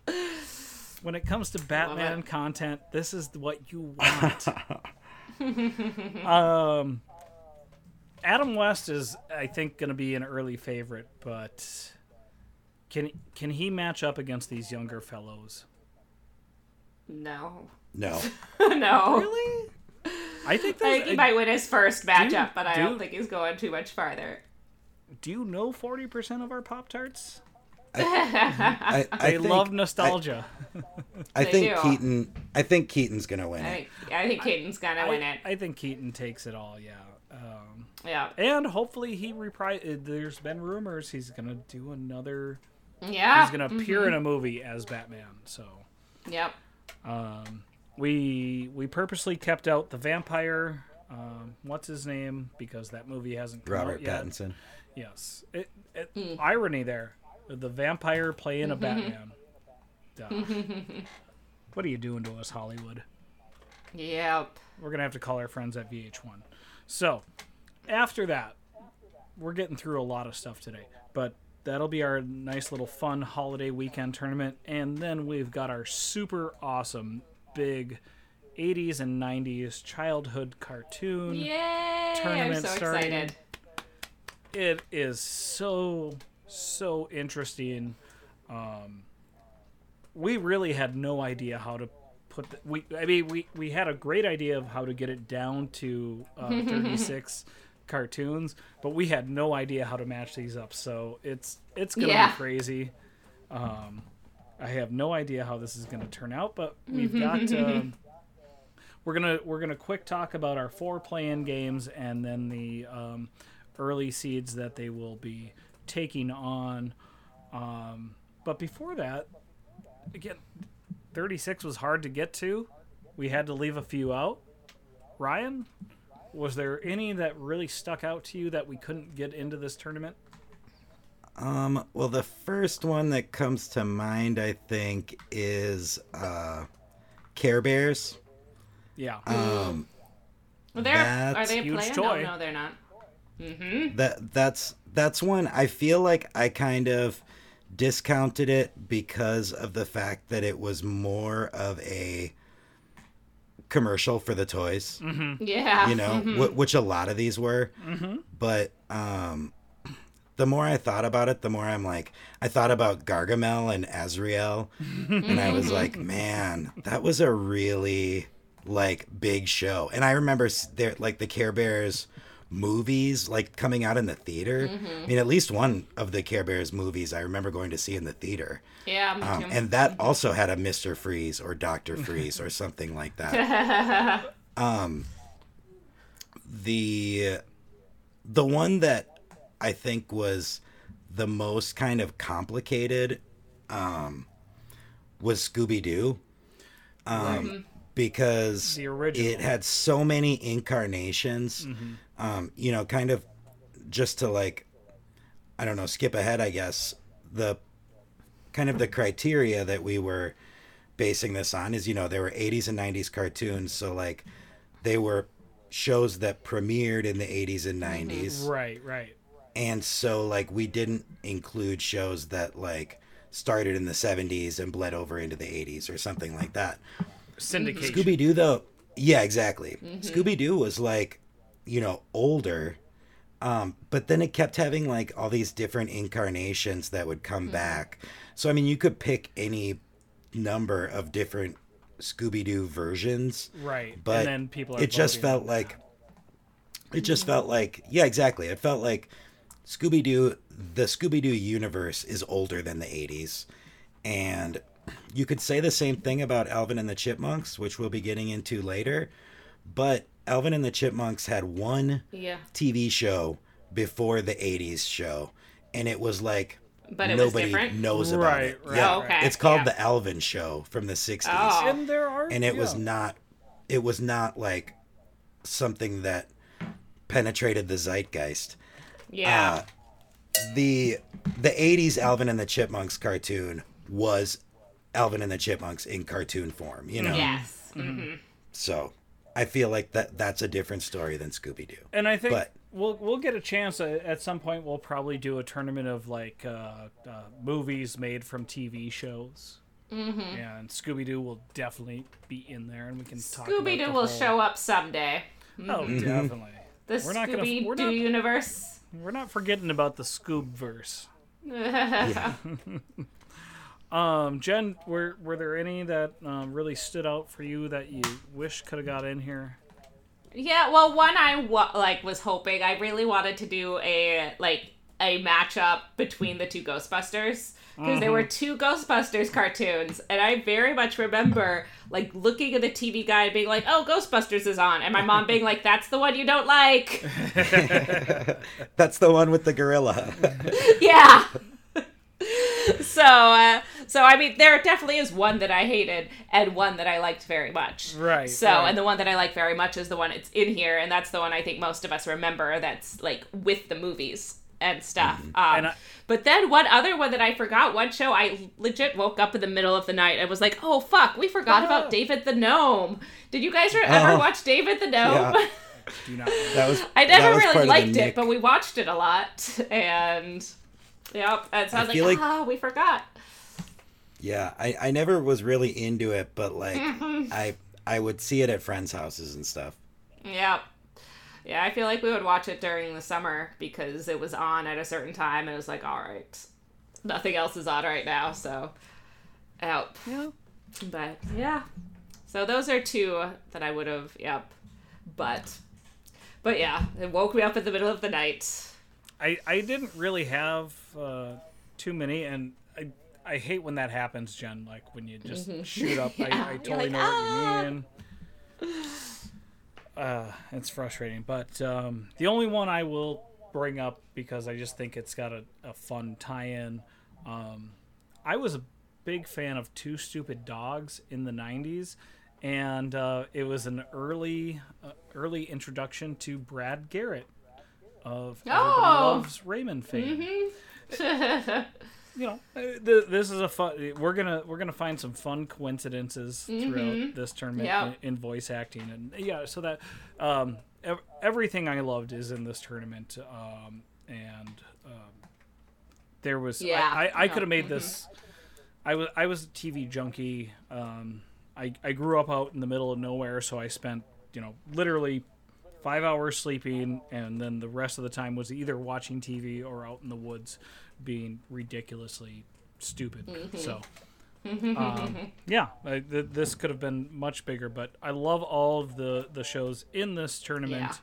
when it comes to Batman content, this is what you want. um, Adam West is, I think, going to be an early favorite, but can can he match up against these younger fellows? No. No. no. Really? I think I think he might win his first matchup, but I do- don't think he's going too much farther. Do you know forty percent of our Pop Tarts? I, I They think, love nostalgia. I, I think do. Keaton. I think Keaton's gonna win I it. think I think Keaton's gonna win I, it. I think Keaton takes it all. Yeah. Um, Yeah. and hopefully he reprise. There's been rumors he's gonna do another. Yeah. He's gonna appear in a movie as Batman. So Yep. um, we we purposely kept out the vampire. Um, what's his name? Because that movie hasn't come Robert out yet. Pattinson. Yes. It, it, Hmm. Irony there. The vampire playing a Batman. What are you doing to us, Hollywood? Yep. We're gonna have to call our friends at VH1. So, after that, we're getting through a lot of stuff today, but that'll be our nice little fun holiday weekend tournament, and then we've got our super awesome big 80s and 90s childhood cartoon. Yay! I'm Tournament so starting. excited. It is so so interesting. Um, we really had no idea how to put the, we I mean we we had a great idea of how to get it down to uh, 36 cartoons, but we had no idea how to match these up. So it's it's gonna Yeah. be crazy. Um, I have no idea how this is gonna turn out, but we've got. Um, we're gonna we're gonna quick talk about our four playing games and then the um, early seeds that they will be taking on. Um, but before that, again, 36 was hard to get to. We had to leave a few out. Ryan, was there any that really stuck out to you that we couldn't get into this tournament? Um, well, the first one that comes to mind, I think, is uh, Care Bears. Yeah. Um, Well, they're are they a huge player? toy. No, no, they're not. Mm-hmm. that that's that's one I feel like I kind of discounted it because of the fact that it was more of a commercial for the toys. Yeah. you know, mhm. wh- which a lot of these were. But um, the more I thought about it, the more I'm like, I thought about Gargamel and Azrael, and I was like, man, that was a really like big show. And I remember there like the Care Bears movies like coming out in the theater. I mean, at least one of the Care Bears movies I remember going to see in the theater. yeah, Um, and that also had a Mr. Freeze or Dr. Freeze or something like that. um, the the one that I think was the most kind of complicated um, was Scooby Doo. Um, because The original. it had so many incarnations. Um, you know, kind of just to like, I don't know, skip ahead, I guess. The kind of the criteria that we were basing this on is, you know, there were 80s and 90s cartoons. So, like, they were shows that premiered in the 80s and 90s right, right. And so like we didn't include shows that like started in the 70s and bled over into the 80s or something like that. Syndication. scooby doo though yeah exactly. Scooby doo was like you know older um but then it kept having like all these different incarnations that would come back. So i mean you could pick any number of different scooby doo versions Right. but and then people are it just felt like it just felt like yeah exactly. It felt like scooby-doo the scooby-doo universe is older than the 80s and you could say the same thing about alvin and the chipmunks which we'll be getting into later. But alvin and the chipmunks had one yeah. tv show before the 80s show. And it was like But it nobody different? knows about Right, it. right, yeah. Oh, okay, it's called yeah. the alvin show from the 60s Oh. and there are and it was not it was not like something that penetrated the zeitgeist Yeah. uh, the the 80s alvin and the chipmunks cartoon was alvin and the chipmunks in cartoon form you know yes. hmm so i feel like that that's a different story than scooby-doo And I think But- we'll we'll get a chance uh, at some point. We'll probably do a tournament of like uh, uh, movies made from TV shows. Mm-hmm. And Scooby Doo will definitely be in there, and we can talk. Scooby Doo will whole- show up someday. Oh, definitely. The We're not gonna- Scooby we're Doo not- universe. We're not forgetting about the Scoob verse. Um, Jen, were were there any that um, really stood out for you that you wish could have got in here? Yeah, well, one I wa- like was hoping I really wanted to do a like a matchup between the two Ghostbusters because there were two Ghostbusters cartoons, and I very much remember like looking at the TV guide, being like, "Oh, Ghostbusters is on," and my mom being like, "That's the one you don't like." That's the one with the gorilla. yeah. so, uh, so I mean, there definitely is one that I hated and one that I liked very much. Right, So, right. and the one that I like very much is the one it's in here, and that's the one I think most of us remember. That's like with the movies and stuff. Um, And I- but then one other one that I forgot, one show I legit woke up in the middle of the night and was like, "Oh fuck, we forgot Oh. about David the Gnome." Did you guys ever Oh. watch David the Gnome? Yeah. Do not. That was I that never was really liked it, but we watched it a lot, and yep. And so I I was feel like, like- ah, we forgot. Yeah, I, I never was really into it, but like Mm-hmm. I I would see it at friends' houses and stuff. Yep. Yeah, I feel like we would watch it during the summer because it was on at a certain time, and it was like, all right, nothing else is on right now, so yep. Yeah. But yeah, so those are two that I would have. Yep. But but yeah, it woke me up in the middle of the night. I, I didn't really have uh, too many, and I, I hate when that happens, Jen. Like when you just shoot up. Mm-hmm. Yeah, I, I totally like, know "Ah." what you mean. Uh, it's frustrating, but um, the only one I will bring up because I just think it's got a, a fun tie-in. Um, I was a big fan of Two Stupid Dogs in the '90s, and uh, it was an early uh, early introduction to Brad Garrett of Everybody Oh. Loves Raymond fame. You know, uh, th- this is a fun. We're gonna we're gonna find some fun coincidences throughout this tournament Yeah. in, in voice acting, and yeah, so that um, ev- everything I loved is in this tournament, um, and um, there was Yeah. I, I, I could have made this. I was I was a TV junkie. Um, I I grew up out in the middle of nowhere, so I spent you know literally five hours sleeping, and then the rest of the time was either watching TV or out in the woods, being ridiculously stupid. So. um, yeah, I, th- this could have been much bigger, but I love all of the the shows in this tournament. Yeah.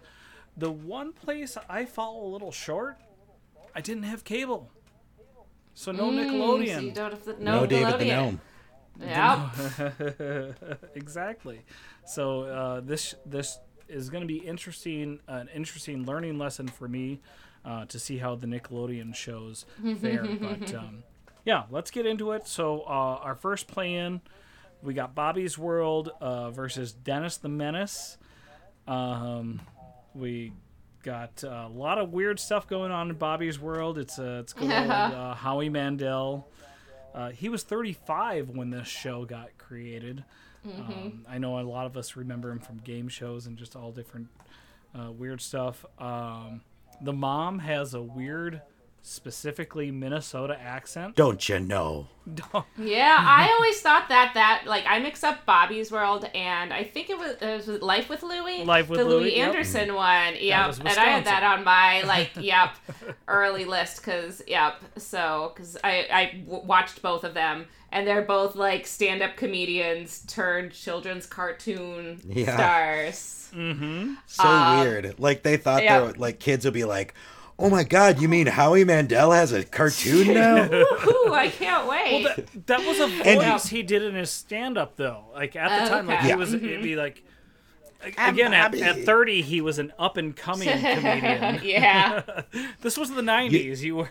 The one place I fall a little short, I didn't have cable, so no So you Nickelodeon. don't have the, No, no, David the Nickelodeon. Gnome. Yep. exactly. So uh, this this is going to be interesting, an interesting learning lesson for me uh, to see how the Nickelodeon shows fare. but um, yeah, let's get into it. So uh, our first play-in, we got Bobby's World uh, versus Dennis the Menace. Um, we got uh, a lot of weird stuff going on in Bobby's World. It's uh, it's good old uh, Howie Mandel. Uh, he was 35 when this show got created. Um, I know a lot of us remember him from game shows and just all different uh, weird stuff. Um, the mom has a weird, specifically Minnesota accent. Don't you know? Yeah, I always thought that that like I mix up Bobby's World and I think it was, it was Life with Louie. Life with the Louie, Louis yep. Anderson one. Yep, and I had that on my like yep early list because yep. So because I I w- watched both of them and they're both like stand up comedians turned children's cartoon Yeah. stars. So Um, weird. Like they thought yeah. they were, like kids would be like, "Oh my god, you mean Howie Mandel has a cartoon now?" Ooh, I can't wait. That, that was a And- voice he did in his stand-up, though. Like at the Oh, time, like okay. he was, it'd be like. Again, at, at 30, he was an up and coming comedian. yeah, This was the 90s. You were.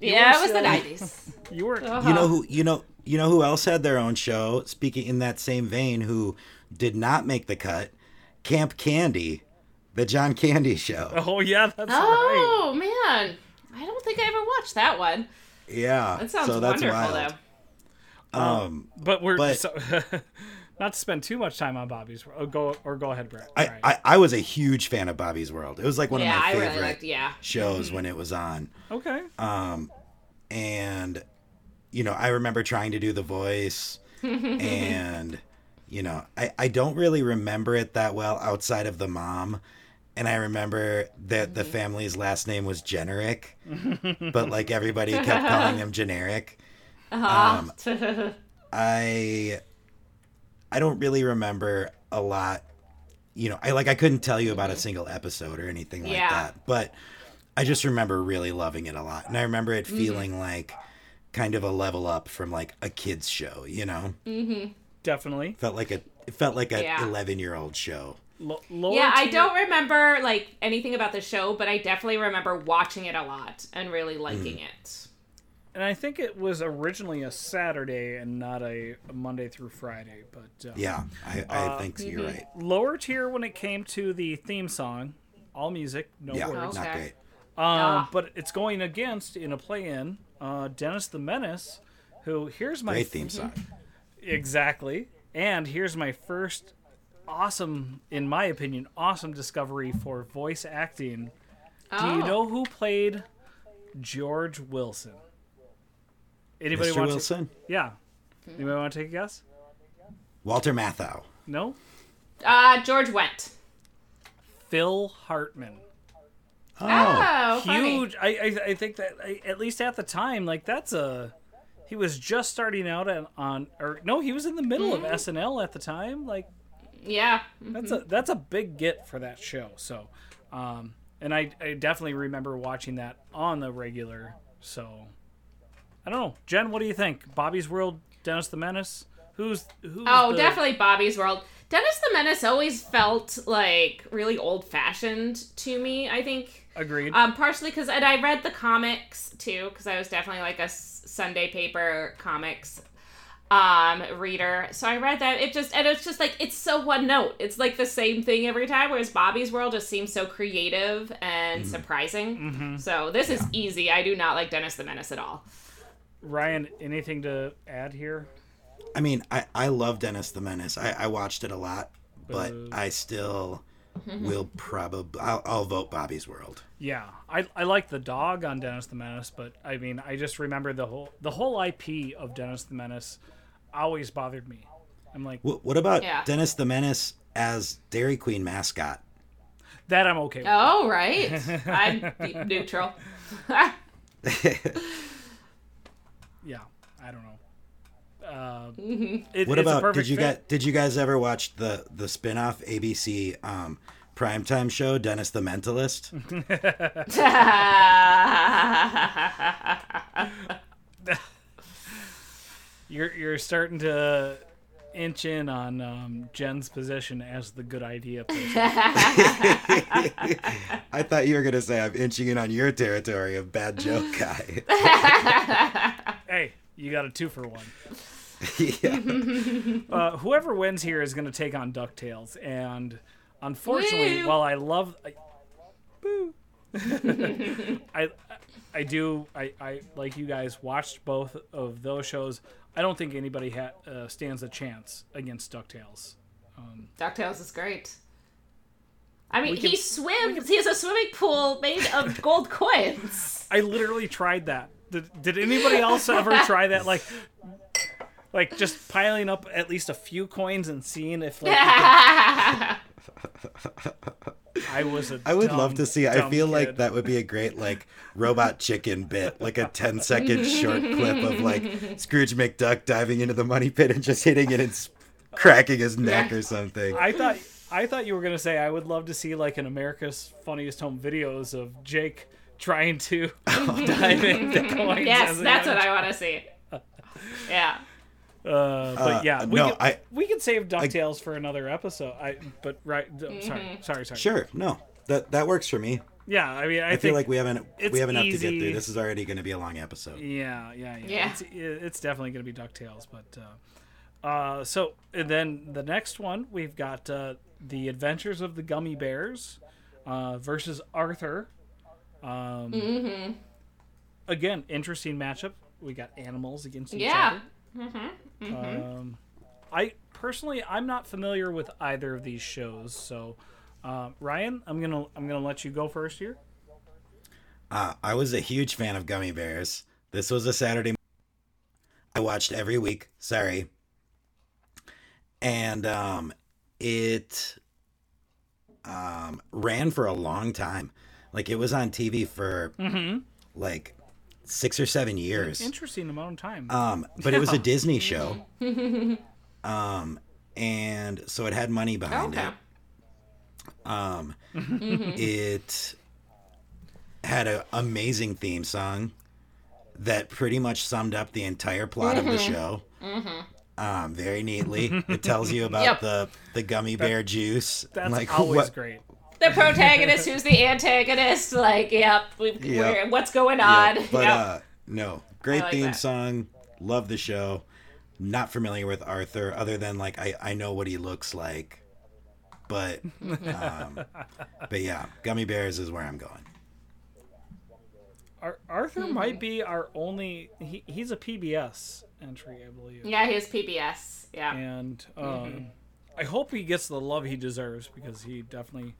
You yeah, were it was the nineties. You were. Uh-huh. You know who? You know. You know who else had their own show? Speaking in that same vein, who did not make the cut? Camp Candy, the John Candy show. Oh, yeah, that's right. Oh man, I don't think I ever watched that one. Yeah, That sounds so that's wonderful wild. though. Um, But we're. But- so, not to spend too much time on Bobby's. Or go, or go ahead, Brett. I, All right. I I was a huge fan of Bobby's World. It was like one yeah, of my I favorite really liked. Yeah, shows when it was on. okay. Um, and you know i remember trying to do the voice and you know I, I don't really remember it that well outside of the mom and i remember that the family's last name was generic but like everybody kept calling him generic um, i i don't really remember a lot you know i like i couldn't tell you about a single episode or anything like Yeah. that but I just remember really loving it a lot, and I remember it feeling like kind of a level up from like a kids show. You know, Mhm. Definitely. felt like a it felt like a Yeah. eleven year old show. L- Yeah, I don't remember like anything about the show, but I definitely remember watching it a lot and really liking Mm. it. And I think it was originally a Saturday and not a, a Monday through Friday. But uh, Yeah, I, I think so, you're right. lower tier when it came to the theme song, all music, no Yeah, words. not great. Um, Ah. But it's going against in a play-in, uh, Dennis the Menace, who here's my Great theme song. exactly, and here's my first awesome, in my opinion, awesome discovery for voice acting. Do you Oh. know who played George Wilson? Anybody Mr. want Wilson, to? Yeah. Anybody want to take a guess? Walter Matthau. No. Uh, George went. Phil Hartman. Oh, Oh, funny. huge. I, I I think that I, at least at the time, like that's a. He was just starting out on, on or no, he was in the middle Mm-hmm. of SNL at the time. Like Yeah. that's a that's a big get for that show. So, um, and I I definitely remember watching that on the regular. So, I don't know, Jen. What do you think? Bobby's World, Dennis the Menace. Who's who's? Oh, the- definitely Bobby's World. Dennis the Menace always felt like really old fashioned to me, I think. agreed. Um, partially because, and I read the comics too, because I was definitely like a Sunday paper comics um reader. So I read that. It just, and it's just like, it's so one note. It's like the same thing every time, whereas Bobby's World just seems so creative and surprising. So this is easy. I do not like Dennis the Menace at all. Ryan, anything to add here? I mean, I, I love Dennis the Menace. I, I watched it a lot, but Boo. I still will probably I'll, I'll vote Bobby's World. Yeah, I, I like the dog on Dennis the Menace, but I mean, I just remember the whole the whole IP of Dennis the Menace always bothered me. I'm like What, what about Yeah. Dennis the Menace as Dairy Queen mascot? that. I'm okay. with. Oh, right. I'm neutral. Yeah, I don't know. Uh, it- What it's about perfect did you fit. guys did you guys ever watch the the spin-off ABC um primetime show Dennis the Mentalist? You're you're starting to inch in on um, Jen's position as the good idea person. I thought you were gonna say I'm inching in on your territory of bad joke guy. hey, you got a two for one. yeah. Uh, whoever wins here is going to take on Ducktales, and unfortunately, Woo! while I love, I, boo, I, I do, I, I like you guys watched both of those shows. I don't think anybody ha- uh, stands a chance against Ducktales. Um, DuckTales is great. I mean, can- he swims. He has a swimming pool made of gold coins. I literally tried that. Did, did anybody else ever try that? Like, like just piling up at least a few coins and seeing if like I was a. I would dumb, love to see. I dumb feel like that would be a great like robot chicken bit, like a 10 second short clip of like Scrooge McDuck diving into the money pit and just hitting it and cracking his neck or something. I thought I thought you were gonna say I would love to see like an America's Funniest Home Videos of Jake trying to dive into coins. yes, that's what I want to see. Yeah. Uh, but Uh, yeah, we no, could, I- we could save Ducktales for another episode. I but right, d- sorry, sorry, sorry. Sure, no, that that works for me. Yeah, I mean, I, I, think feel like we haven't we have enough to get through. This is already going to be a long episode. Yeah, yeah, yeah. Yeah. It's, it's definitely going to be Ducktales, but uh, uh, so and then the next one we've got uh, the Adventures of the Gummy Bears uh, versus Arthur. Um, Mm-hmm. Again, interesting matchup. We got animals against each Yeah. other. Um, I personally, I'm not familiar with either of these shows, so uh, Ryan, I'm gonna I'm gonna let you go first here. Uh, I was a huge fan of Gummy Bears. This was a Saturday. I watched every week. Sorry. And um, it um, ran for a long time. Like it was on TV for like six or seven years. Interesting amount of time. Um, but it was a Disney show. um, and so it had money behind Okay. it. Um, it had an amazing theme song that pretty much summed up the entire plot Mm-hmm. of the show. Um, very neatly. It tells you about Yep. the the gummy bear juice. That's like always what, great. The protagonist, who's the antagonist, like, yep, we, Yep. we're, what's going Yeah, on? but Yep. uh, no, great like theme that. song. Love the show. Not familiar with Arthur, other than like I I know what he looks like, but um, but yeah, gummy bears is where I'm going. Ar- Arthur Mm-hmm. might be our only. He, he's a PBS entry, I believe. yeah, he's PBS. Yeah. And um, Mm-hmm. I hope he gets the love he deserves because he definitely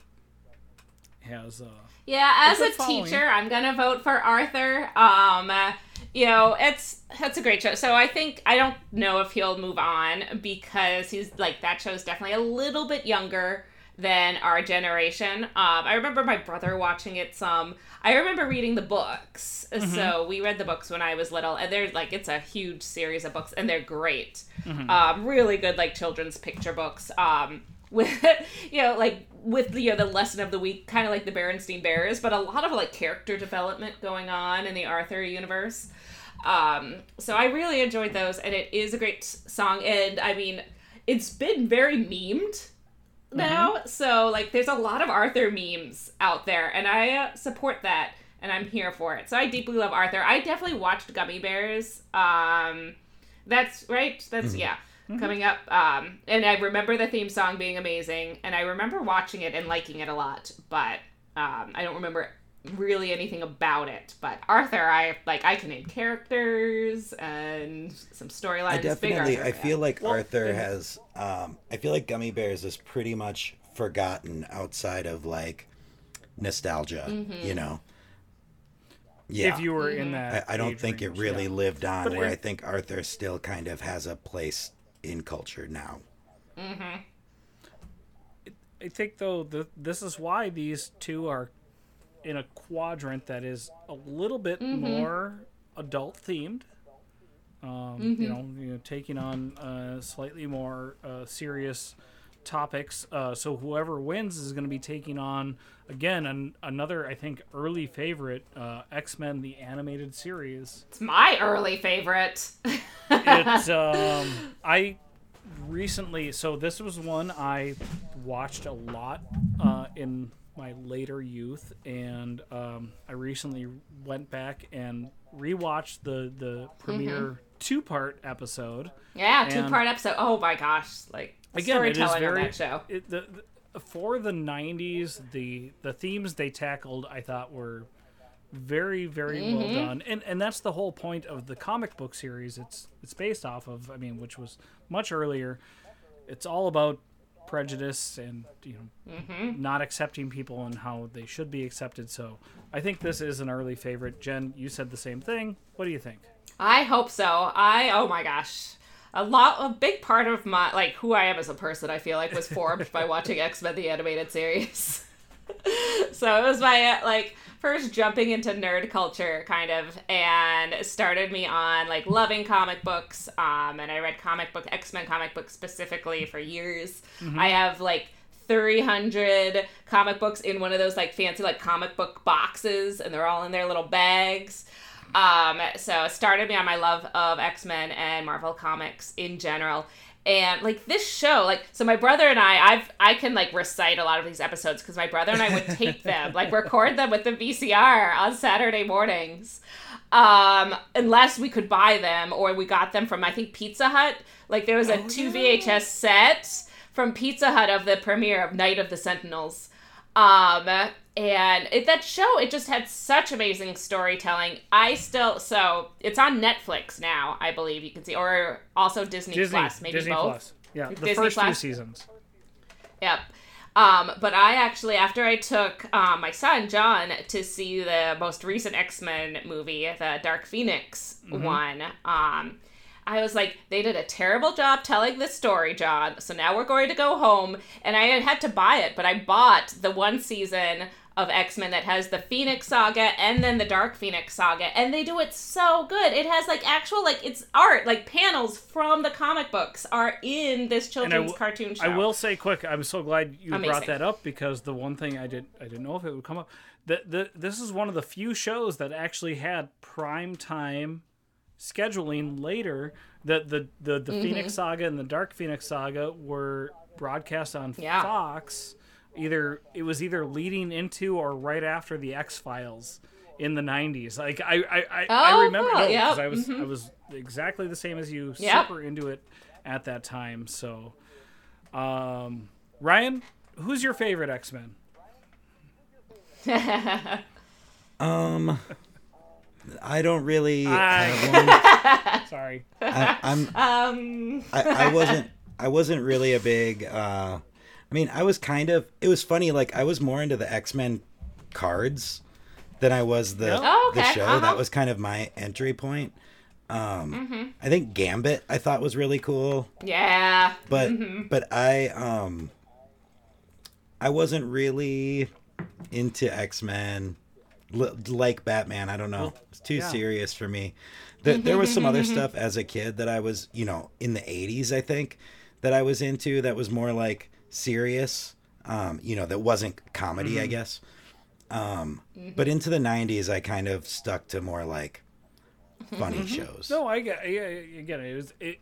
has. Uh, Yeah, as a following. teacher, I'm gonna vote for Arthur. Um, uh, you know, it's it's a great show. So I think I don't know if he'll move on because he's like that show's definitely a little bit younger than our generation. Um, I remember my brother watching it some. I remember reading the books. So we read the books when I was little, and they're like it's a huge series of books, and they're great. Um, really good like children's picture books. Um, with you know like with you know the lesson of the week kind of like the Berenstein Bears but a lot of like character development going on in the Arthur universe. Um so I really enjoyed those and it is a great song and I mean it's been very memed now so like there's a lot of Arthur memes out there and I uh, support that and I'm here for it. So I deeply love Arthur. I definitely watched Gummy Bears um that's right? That's yeah coming up um and i remember the theme song being amazing and i remember watching it and liking it a lot but um i don't remember really anything about it but arthur i like i can name characters and some storylines I Big definitely. Arthur I fan. feel like Well, Arthur and- has. Um, I feel like Gummy Bears is pretty much forgotten outside of like nostalgia. Mm-hmm. You know. Yeah. If you were in that, I, I don't age think it really yeah. lived on. But where it- I think Arthur still kind of has a place in culture now. I think though the, this is why these two are in a quadrant that is a little bit more adult themed. Um, You know, you know, taking on uh, slightly more uh, serious topics. Uh, so whoever wins is going to be taking on again an, another, I think, early favorite, uh, X Men: The Animated Series. it's my early favorite It's um, I recently so this was one I watched a lot uh, in my later youth, and um, I recently went back and rewatched the the premiere two part episode. yeah two part episode oh my gosh like Again, it is storytelling very on that show It, the, the, for the '90s, the the themes they tackled, I thought were very very well Mm-hmm. done, and and that's the whole point of the comic book series. It's it's based off of, I mean, which was much earlier. It's all about prejudice and you know Mm-hmm. not accepting people and how they should be accepted. So I think this is an early favorite. Jen, you said the same thing. What do you think? I hope so. I oh my gosh. A lot a big part of my like who I am as a person I feel like was formed by watching X-Men the animated series. so it was my like first jumping into nerd culture kind of and started me on like loving comic books um and I read comic book X-Men comic books specifically for years. I have like 300 comic books in one of those like fancy like comic book boxes and they're all in their little bags. Um, so it started me on my love of X Men and Marvel comics in general. And like this show, like so, my brother and I, I've I can like recite a lot of these episodes because my brother and I would tape them, like record them with the VCR on Saturday mornings, um, unless we could buy them or we got them from I think Pizza Hut. Like there was a two VHS set from Pizza Hut of the premiere of Night of the Sentinels. Um, and it, that show, it just had such amazing storytelling. I still, so it's on Netflix now, I believe you can see, or also Disney, Disney Plus, maybe Disney both. Plus. Yeah, the Disney first Plus? seasons. Yep. Um, but I actually, after I took um, my son John to see the most recent X Men movie, the Dark Phoenix one, um, I was like, they did a terrible job telling this story, John. So now we're going to go home, and I had to buy it, but I bought the one season of X-Men that has the Phoenix Saga and then the Dark Phoenix Saga and they do it so good. It has like actual like it's art, like panels from the comic books are in this children's w- cartoon show. I will say quick. I'm so glad you brought that up because the one thing I did I didn't know if it would come up. That the this is one of the few shows that actually had prime time scheduling later. That the the, the Mm-hmm. Phoenix Saga and the Dark Phoenix Saga were broadcast on Yeah. Fox. Either it was either leading into or right after the X Files in the 90s. Like I I, I, I Oh, remember cool. no, 'cause Yep. Mm-hmm. I was I was exactly the same as you, Yep. super into it at that time. So um, Ryan, who's your favorite X Men? Um, I don't really I- have one. Sorry. I, I'm um I, I wasn't I wasn't really a big uh I mean I was kind of it was funny like I was more into the X-Men cards than I was the Oh, the show. Uh-huh. That was kind of my entry point. Um I think Gambit I thought was really cool, yeah. but Mm-hmm. but I um I wasn't really into X-Men L- like Batman, I don't know. It's too yeah. serious for me. Th- there was some other stuff as a kid that I was, you know, in the 80s, I think, that I was into that was more like serious, um, you know, that wasn't comedy, I guess. Um, But into the 90s, I kind of stuck to more like funny shows. No, I get, yeah, I get it. it, was, it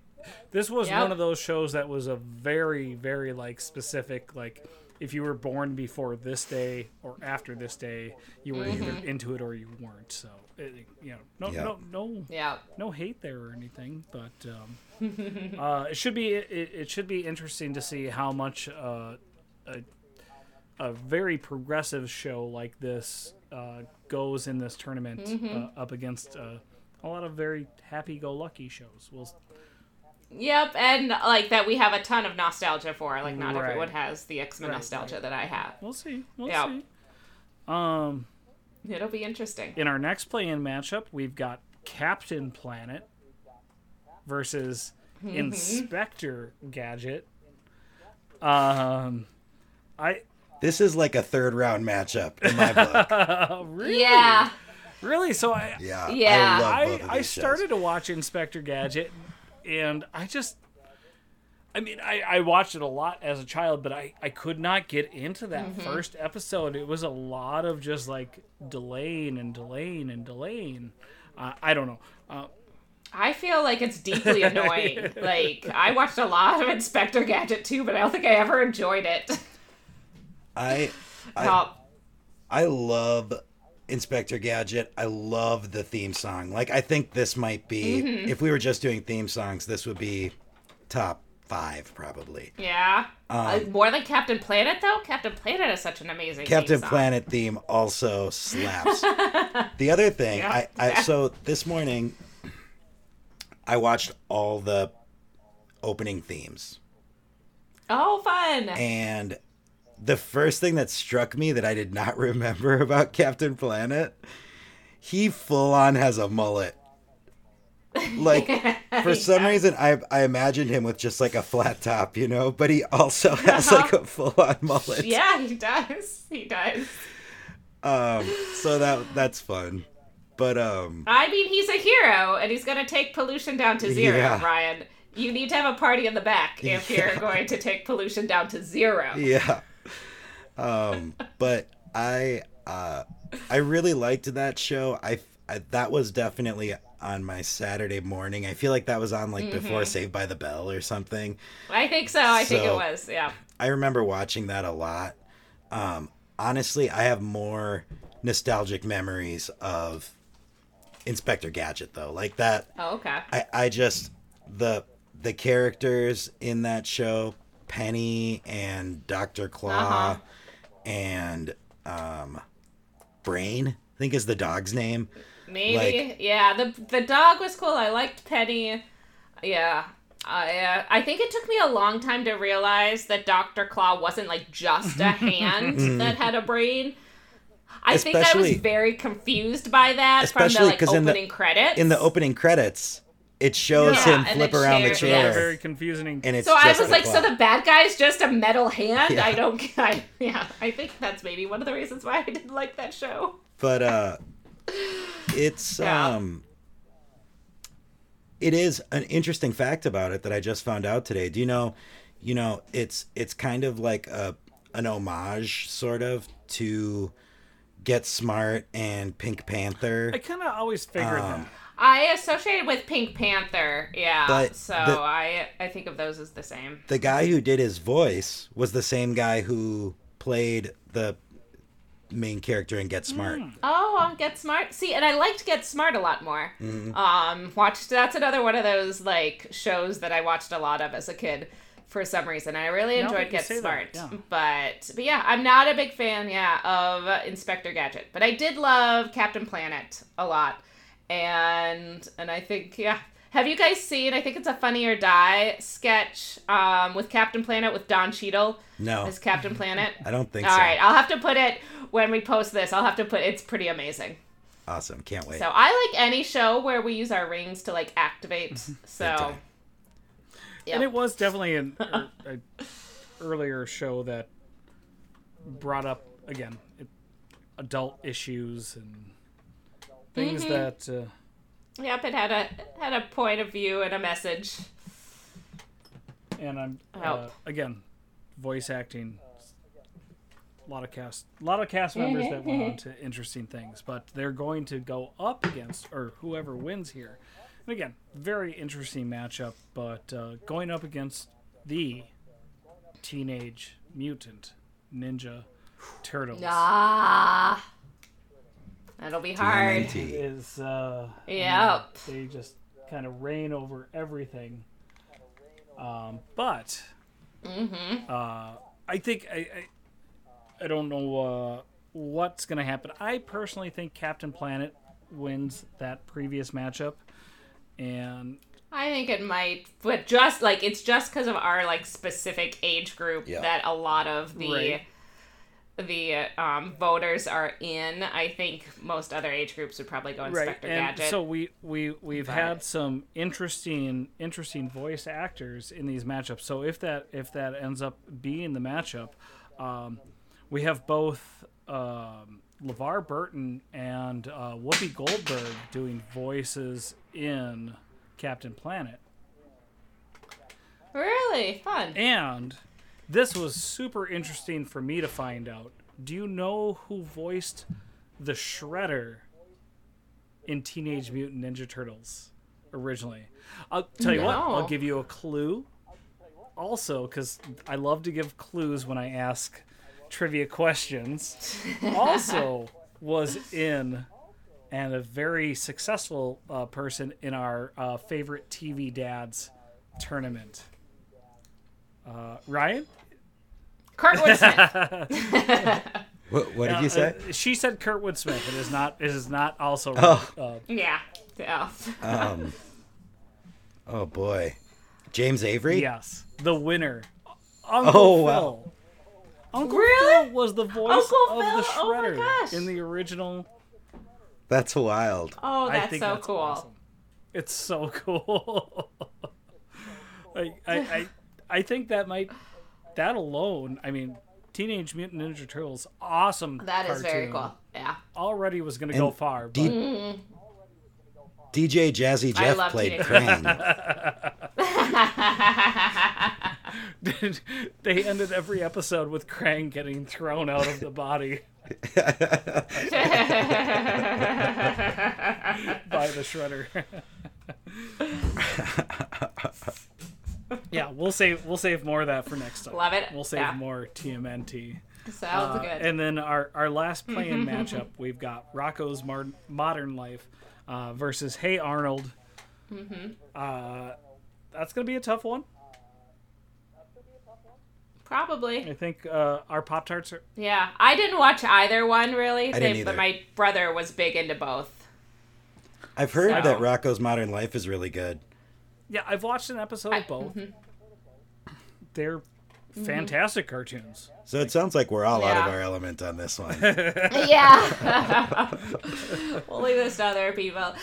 this was Yep. one of those shows that was a very, very like specific, like if you were born before this day or after this day, you were either into it or you weren't. So, it, you know, no, Yeah. no, no, Yeah. no hate there or anything, but um, uh, it should be it, it should be interesting to see how much uh, a a very progressive show like this uh, goes in this tournament uh, up against uh, a lot of very happy-go-lucky shows. We'll Yep, and like that we have a ton of nostalgia for. Like not Right. everyone has the X Men Right, nostalgia right. that I have. we'll see. We'll Yeah. see. Um, It'll be interesting. in our next play-in matchup, we've got Captain Planet versus Inspector Gadget. Um, I This is like a third round matchup in my book. really, Yeah. really. So I, Yeah. Yeah. I love I, both of I these shows. started to watch Inspector Gadget, and I just, I mean, I, I watched it a lot as a child, but I, I could not get into that Mm-hmm. first episode. It was a lot of just like delaying and delaying and delaying. Uh, I don't know. Uh, I feel like it's deeply annoying. like I watched a lot of Inspector Gadget too, but I don't think I ever enjoyed it. I I, I love Inspector Gadget. I love the theme song. Like I think this might be Mm-hmm. if we were just doing theme songs, this would be top five probably. yeah. Uh, more than Captain Planet though. Captain Planet is such an amazing Captain theme. Planet theme also slaps. the other thing, Yeah. I, I so this morning I watched all the opening themes. Oh, fun. And the first thing that struck me that I did not remember about Captain Planet, he full on has a mullet. Like for some reason I I imagined him with just like a flat top, you know, but he also has like a full on mullet. yeah, he does. He does. Um so that that's fun. But um I mean, he's a hero, and he's gonna take pollution down to zero, Yeah. Ryan. You need to have a party in the back if Yeah. you're going to take pollution down to zero. yeah. Um but I uh I really liked that show. I, I that was definitely on my Saturday morning. I feel like that was on like before Saved by the Bell or something. I think so. I think it was. Yeah. I remember watching that a lot. Um, honestly, I have more nostalgic memories of Inspector Gadget though. Like that, Oh, okay. I, I just the the characters in that show, Penny and Doctor Claw, Uh-huh. And um, Brain. I think is the dog's name. Maybe. Like- yeah. The the dog was cool. I liked Penny. Yeah. I uh, I think it took me a long time to realize that Doctor Claw wasn't like just a hand that had a brain. I think I was very confused by that from the especially like in the- opening credits. In the opening credits, it shows Yeah, him flip the around the chair, Yeah, yes. very confusing. and it's So I just was a like, so the bad guy's just a metal hand? Yeah. I don't. I, yeah, I think that's maybe one of the reasons why I didn't like that show. but uh it's Yeah. um it is an interesting fact about it that I just found out today. Do you know you know it's it's kind of like a an homage sort of to Get Smart and Pink Panther. I kind of always figured Um, that. I associated with Pink Panther. Yeah, But so the- I I think of those as the same. the guy who did his voice was the same guy who played the main character in Get Smart. Oh, on Get Smart. See, and I liked Get Smart a lot more. Mm-hmm. Um, watched that's another one of those like shows that I watched a lot of as a kid for some reason. I really enjoyed you Get Smart, yeah. but but yeah, I'm not a big fan. Yeah, of Inspector Gadget, but I did love Captain Planet a lot, and and I think yeah. Have you guys seen? I think it's a Funny or Die sketch um, with Captain Planet with Don Cheadle No, as Captain Planet. I don't think All so. right, I'll have to put it when we post this. I'll have to put it's pretty amazing. Awesome, can't wait. So I like any show where we use our rings to like activate. So time. yeah, And it was definitely an er, a earlier show that brought up again it, adult issues and things Mm-hmm. that uh, yep, it had a had a point of view and a message. and I'm uh, again voice acting. A lot of cast, a lot of cast members that went on to interesting things, but they're going to go up against or whoever wins here. And again, very interesting matchup, but uh, going up against the Teenage Mutant Ninja Turtles Ah, that'll be hard. TMNT. is uh, Yep. they just kind of reign over everything. Um, but Mm-hmm. uh, I think I, I I don't know uh, what's gonna happen. I personally think Captain Planet wins that previous matchup, and I think it might, but just like it's just because of our like specific age group Yeah. that a lot of the Right. The um, voters are in. I think most other age groups would probably go Inspector and Gadget. so we we we've But- had some interesting interesting voice actors in these matchups. So if that if that ends up being the matchup, um, we have both um, LeVar Burton and uh, Whoopi Goldberg doing voices in Captain Planet, really fun. and this was super interesting for me to find out. Do you know who voiced the Shredder in Teenage Mutant Ninja Turtles originally? I'll tell you what, I'll give you a clue. Also, because I love to give clues when I ask trivia questions, also was in and a very successful uh, person in our uh, favorite TV dads tournament. Uh, Ryan? Kurtwood Smith. What, what did Uh, you say? uh, she said Kurtwood Smith. It is not. It is not also. Oh. Uh, yeah. Yeah. Um, oh boy, James Avery. yes, the winner, Uncle Oh, Phil. wow. Uncle Really? Phil was the voice Uncle of the Phil? Oh my Shredder gosh. in the original. That's wild. Oh, I that's think so that's cool. awesome. It's so cool. I, I, I, I think that might, that alone. I mean, Teenage Mutant Ninja Turtles, awesome. That is very cool. Yeah. Already was going to go And far, but D- DJ Jazzy I Jeff love played Teenage Krang. they ended every episode with Krang getting thrown out of the body by the shredder. yeah, we'll save we'll save more of that for next time. Love it. We'll save Yeah. more TMNT. Sounds Uh, good. And then our, our last playing matchup, we've got Rocko's Mar- Modern Life uh, versus Hey Arnold. Mm-hmm. Uh, that's going to be a tough one. Probably. I think uh, our Pop Tarts are. Yeah. I didn't watch either one really, I didn't they- but my brother was big into both. I've heard So- that Rocko's Modern Life is really good. Yeah, I've watched an episode of both. Mm-hmm. They're mm-hmm. fantastic cartoons. So it sounds like we're all out of our element on this one. yeah. we'll leave this to other people.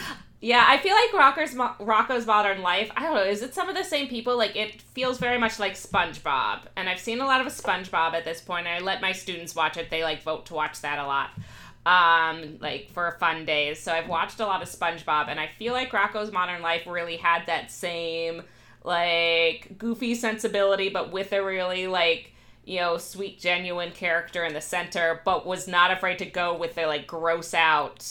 Yeah, I feel like Rocker's Mo- Rocko's Modern Life. I don't know. Is it some of the same people? Like it feels very much like SpongeBob, and I've seen a lot of SpongeBob at this point. I let my students watch it. They like vote to watch that a lot, um, like for fun days. So I've watched a lot of SpongeBob, and I feel like Rocko's Modern Life really had that same like goofy sensibility, but with a really like you know sweet, genuine character in the center, but was not afraid to go with the like gross out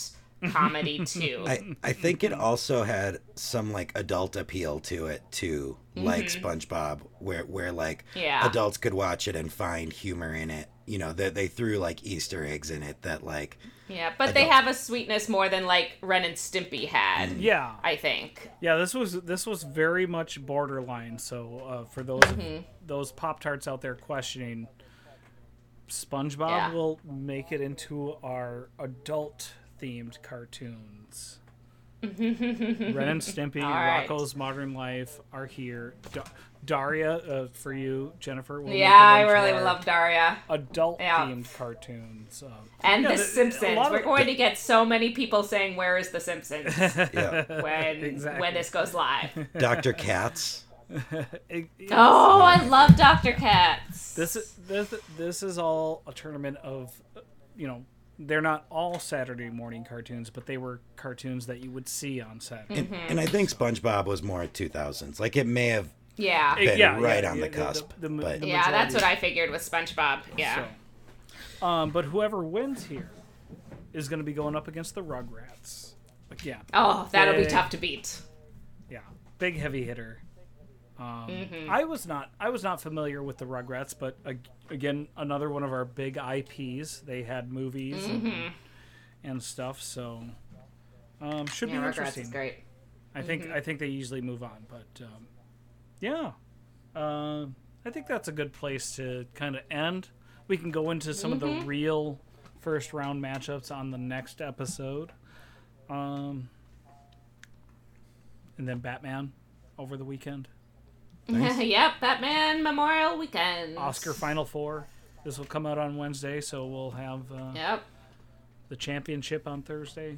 comedy too. I, I think it also had some like adult appeal to it too, like SpongeBob, where where like Yeah. adults could watch it and find humor in it. You know, that they, threw like Easter eggs in it that like Yeah, but they have a sweetness more than like Ren and Stimpy had. Yeah, I think. yeah. This was this was very much borderline. So uh, for those Mm-hmm. those Pop Tarts out there questioning, SpongeBob Yeah. will make it into our adult themed cartoons. Ren and Stimpy, All right. Rocko's Modern Life are here. Da- Daria, uh, for you, Jennifer. Will Yeah, I really love Daria adult Yeah. themed cartoons. Um, and yeah, The the- Simpsons. lot We're of- going to get so many people saying, "Where is The Simpsons?" yeah, when Exactly. when this goes live. Dr. Katz. it- it's- Oh, I love Dr. Katz. This is this this is all a tournament of, uh, you know, they're not all Saturday morning cartoons, but they were cartoons that you would see on Saturday. And, and I think SpongeBob was more 2000s. Like it may have yeah, been yeah, right yeah, on yeah, the the- cusp, the- the- but the- yeah, that's what I figured with SpongeBob. Yeah. So, um, but whoever wins here is going to be going up against the Rugrats again. Oh, that'll be tough to beat. Yeah, big heavy hitter. Um, Mm-hmm. I was not I was not familiar with the Rugrats, but ag- again, another one of our big IPs. They had movies and, and stuff, so um, should Mm-hmm. Yeah, be Rugrats interesting. is great. I think I think they usually move on, but um, yeah, uh, I think that's a good place to kind of end. We can go into some of the real first round matchups on the next episode, um, and then Batman over the weekend. yep, Batman Memorial Weekend. Oscar Final Four. This will come out on Wednesday, so we'll have uh, Yep. the championship on Thursday.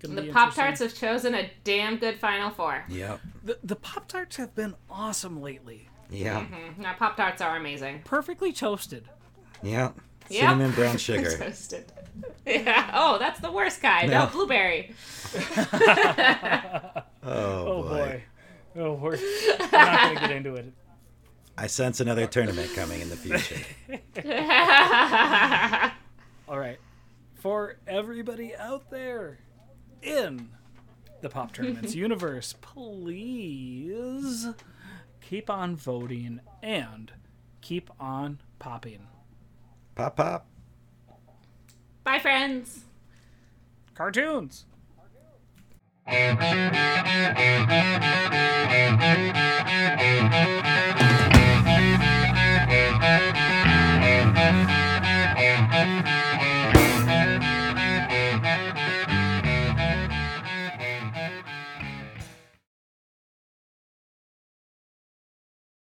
Gonna The Pop. Tarts have chosen a damn good Final Four. yeah, The, the Pop Tarts have been awesome lately. yeah, Mm-hmm. Now, Pop Tarts are amazing. Perfectly toasted. yeah. Yep. Cinnamon brown sugar. Toasted. Yeah. Oh, that's the worst kind. No, No. blueberry. Oh, Oh boy. boy. Oh, we're, we're not going to get into it. I sense another tournament coming in the future. All right. For everybody out there in the Pop Tournament's universe, please keep on voting and keep on popping. Pop, pop. Bye, friends. Cartoons. Cartoons.